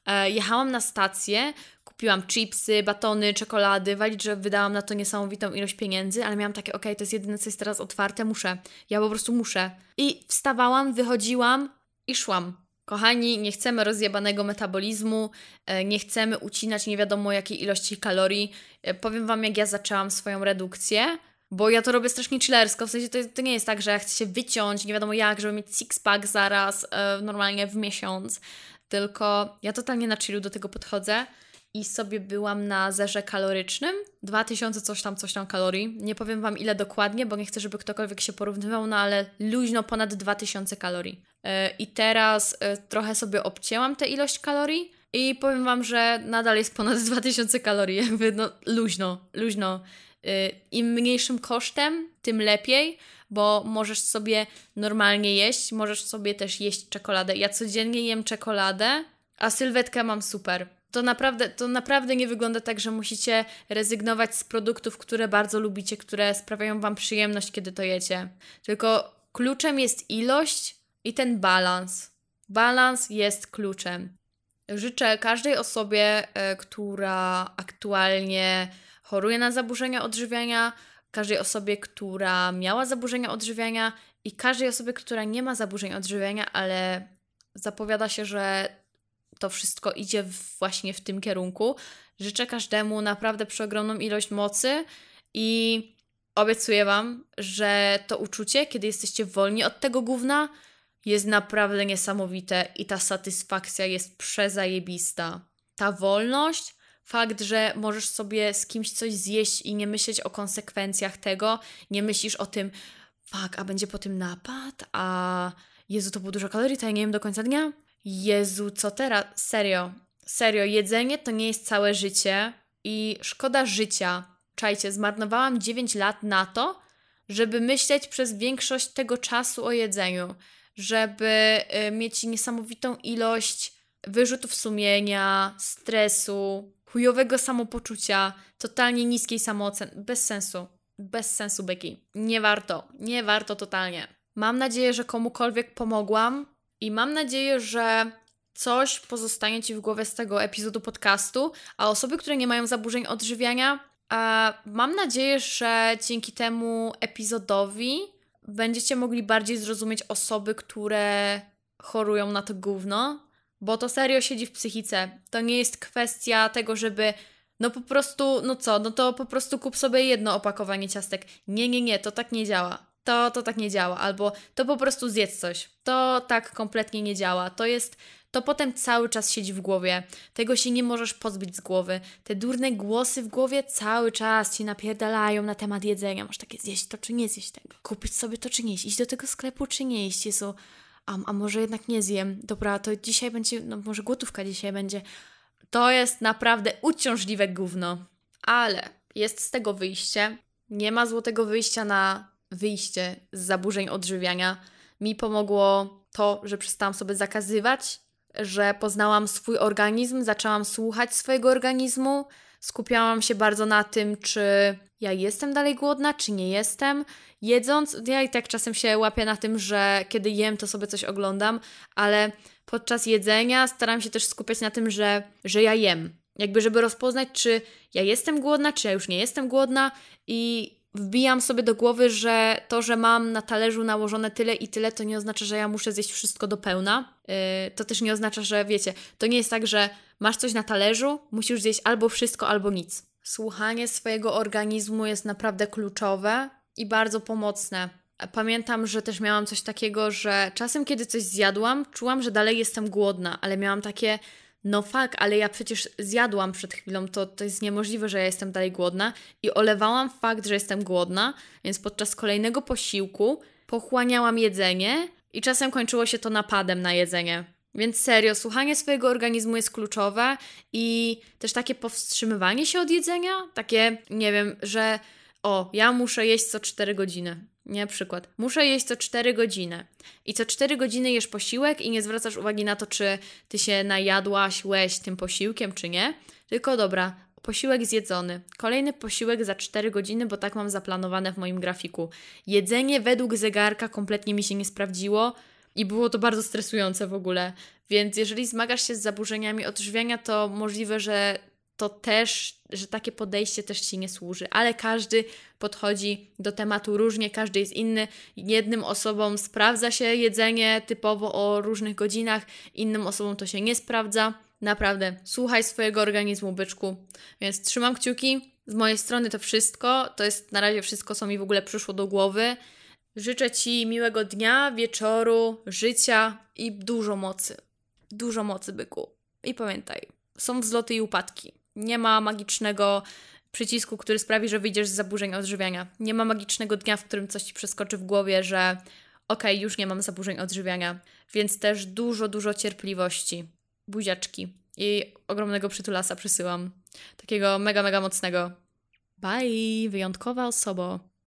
E, jechałam na stację, kupiłam chipsy, batony, czekolady. Walić, że wydałam na to niesamowitą ilość pieniędzy, ale miałam takie, ok, to jest jedyne, co jest teraz otwarte, muszę. Ja po prostu muszę. I wstawałam, wychodziłam i szłam. Kochani, nie chcemy rozjebanego metabolizmu, e, nie chcemy ucinać nie wiadomo jakiej ilości kalorii. E, powiem Wam, jak ja zaczęłam swoją redukcję bo ja to robię strasznie chillersko, w sensie to, to nie jest tak, że ja chcę się wyciąć, nie wiadomo jak, żeby mieć six-pack zaraz, e, normalnie w miesiąc, tylko ja totalnie na chillu do tego podchodzę i sobie byłam na zerze kalorycznym, 2000 coś tam, coś tam kalorii, nie powiem Wam ile dokładnie, bo nie chcę, żeby ktokolwiek się porównywał, no ale luźno ponad 2000 kalorii. E, I teraz e, trochę sobie obcięłam tę ilość kalorii, i powiem Wam, że nadal jest ponad 2000 kalorii, jakby no luźno, luźno. Y, Im mniejszym kosztem, tym lepiej, bo możesz sobie normalnie jeść, możesz sobie też jeść czekoladę. Ja codziennie jem czekoladę, a sylwetkę mam super. To naprawdę, to naprawdę nie wygląda tak, że musicie rezygnować z produktów, które bardzo lubicie, które sprawiają Wam przyjemność, kiedy to jecie. Tylko kluczem jest ilość i ten balans. Balans jest kluczem. Życzę każdej osobie, y, która aktualnie choruje na zaburzenia odżywiania, każdej osobie, która miała zaburzenia odżywiania i każdej osobie, która nie ma zaburzeń odżywiania, ale zapowiada się, że to wszystko idzie właśnie w tym kierunku. Życzę każdemu naprawdę przeogromną ilość mocy i obiecuję Wam, że to uczucie, kiedy jesteście wolni od tego gówna, jest naprawdę niesamowite i ta satysfakcja jest przezajebista. Ta wolność fakt, że możesz sobie z kimś coś zjeść i nie myśleć o konsekwencjach tego, nie myślisz o tym, fuck, a będzie po tym napad, a Jezu, to było dużo kalorii, to ja nie wiem do końca dnia. Jezu, co teraz? Serio, serio, jedzenie to nie jest całe życie i szkoda życia. Czajcie, zmarnowałam 9 lat na to, żeby myśleć przez większość tego czasu o jedzeniu, żeby y, mieć niesamowitą ilość wyrzutów sumienia, stresu, chujowego samopoczucia, totalnie niskiej samooceny. Bez sensu. Bez sensu, Becky. Nie warto. Nie warto totalnie. Mam nadzieję, że komukolwiek pomogłam i mam nadzieję, że coś pozostanie Ci w głowie z tego epizodu podcastu, a osoby, które nie mają zaburzeń odżywiania, mam nadzieję, że dzięki temu epizodowi będziecie mogli bardziej zrozumieć osoby, które chorują na to gówno, bo to serio siedzi w psychice. To nie jest kwestia tego, żeby no po prostu, no co, no to po prostu kup sobie jedno opakowanie ciastek. Nie, nie, nie, to tak nie działa. To, to tak nie działa. Albo to po prostu zjedz coś. To tak kompletnie nie działa. To jest, to potem cały czas siedzi w głowie. Tego się nie możesz pozbyć z głowy. Te durne głosy w głowie cały czas ci napierdalają na temat jedzenia. Masz takie zjeść to czy nie zjeść tego. Kupić sobie to czy nie iść. Iść do tego sklepu czy nie iść. Jezu, a, a może jednak nie zjem, dobra, to dzisiaj będzie, no może głotówka dzisiaj będzie. To jest naprawdę uciążliwe gówno. Ale jest z tego wyjście. Nie ma złotego wyjścia na wyjście z zaburzeń odżywiania. Mi pomogło to, że przestałam sobie zakazywać, że poznałam swój organizm, zaczęłam słuchać swojego organizmu, skupiałam się bardzo na tym, czy ja jestem dalej głodna, czy nie jestem. Jedząc, ja i tak czasem się łapię na tym, że kiedy jem, to sobie coś oglądam, ale podczas jedzenia staram się też skupiać na tym, że, że ja jem. Jakby, żeby rozpoznać, czy ja jestem głodna, czy ja już nie jestem głodna i wbijam sobie do głowy, że to, że mam na talerzu nałożone tyle i tyle, to nie oznacza, że ja muszę zjeść wszystko do pełna. Yy, to też nie oznacza, że wiecie, to nie jest tak, że masz coś na talerzu, musisz zjeść albo wszystko, albo nic. Słuchanie swojego organizmu jest naprawdę kluczowe i bardzo pomocne. Pamiętam, że też miałam coś takiego, że czasem, kiedy coś zjadłam, czułam, że dalej jestem głodna, ale miałam takie no fakt, ale ja przecież zjadłam przed chwilą, to, to jest niemożliwe, że ja jestem dalej głodna. I olewałam fakt, że jestem głodna, więc podczas kolejnego posiłku pochłaniałam jedzenie i czasem kończyło się to napadem na jedzenie. Więc serio, słuchanie swojego organizmu jest kluczowe i też takie powstrzymywanie się od jedzenia, takie, nie wiem, że o, ja muszę jeść co 4 godziny. Nie, przykład. Muszę jeść co 4 godziny. I co 4 godziny jesz posiłek i nie zwracasz uwagi na to, czy ty się najadłaś, łeś tym posiłkiem, czy nie. Tylko dobra, posiłek zjedzony. Kolejny posiłek za 4 godziny, bo tak mam zaplanowane w moim grafiku. Jedzenie według zegarka kompletnie mi się nie sprawdziło i było to bardzo stresujące w ogóle. Więc jeżeli zmagasz się z zaburzeniami odżywiania, to możliwe, że to też, że takie podejście też Ci nie służy, ale każdy podchodzi do tematu różnie, każdy jest inny. Jednym osobom sprawdza się jedzenie typowo o różnych godzinach, innym osobom to się nie sprawdza. Naprawdę, słuchaj swojego organizmu, byczku. Więc trzymam kciuki. Z mojej strony to wszystko. To jest na razie wszystko, co mi w ogóle przyszło do głowy. Życzę Ci miłego dnia, wieczoru, życia i dużo mocy. Dużo mocy, byku. I pamiętaj, są wzloty i upadki. Nie ma magicznego przycisku, który sprawi, że wyjdziesz z zaburzeń odżywiania. Nie ma magicznego dnia, w którym coś ci przeskoczy w głowie, że okej, okay, już nie mam zaburzeń odżywiania. Więc też dużo, dużo cierpliwości. Buziaczki. I ogromnego przytulasa przysyłam. Takiego mega, mega mocnego. Bye, wyjątkowa osoba.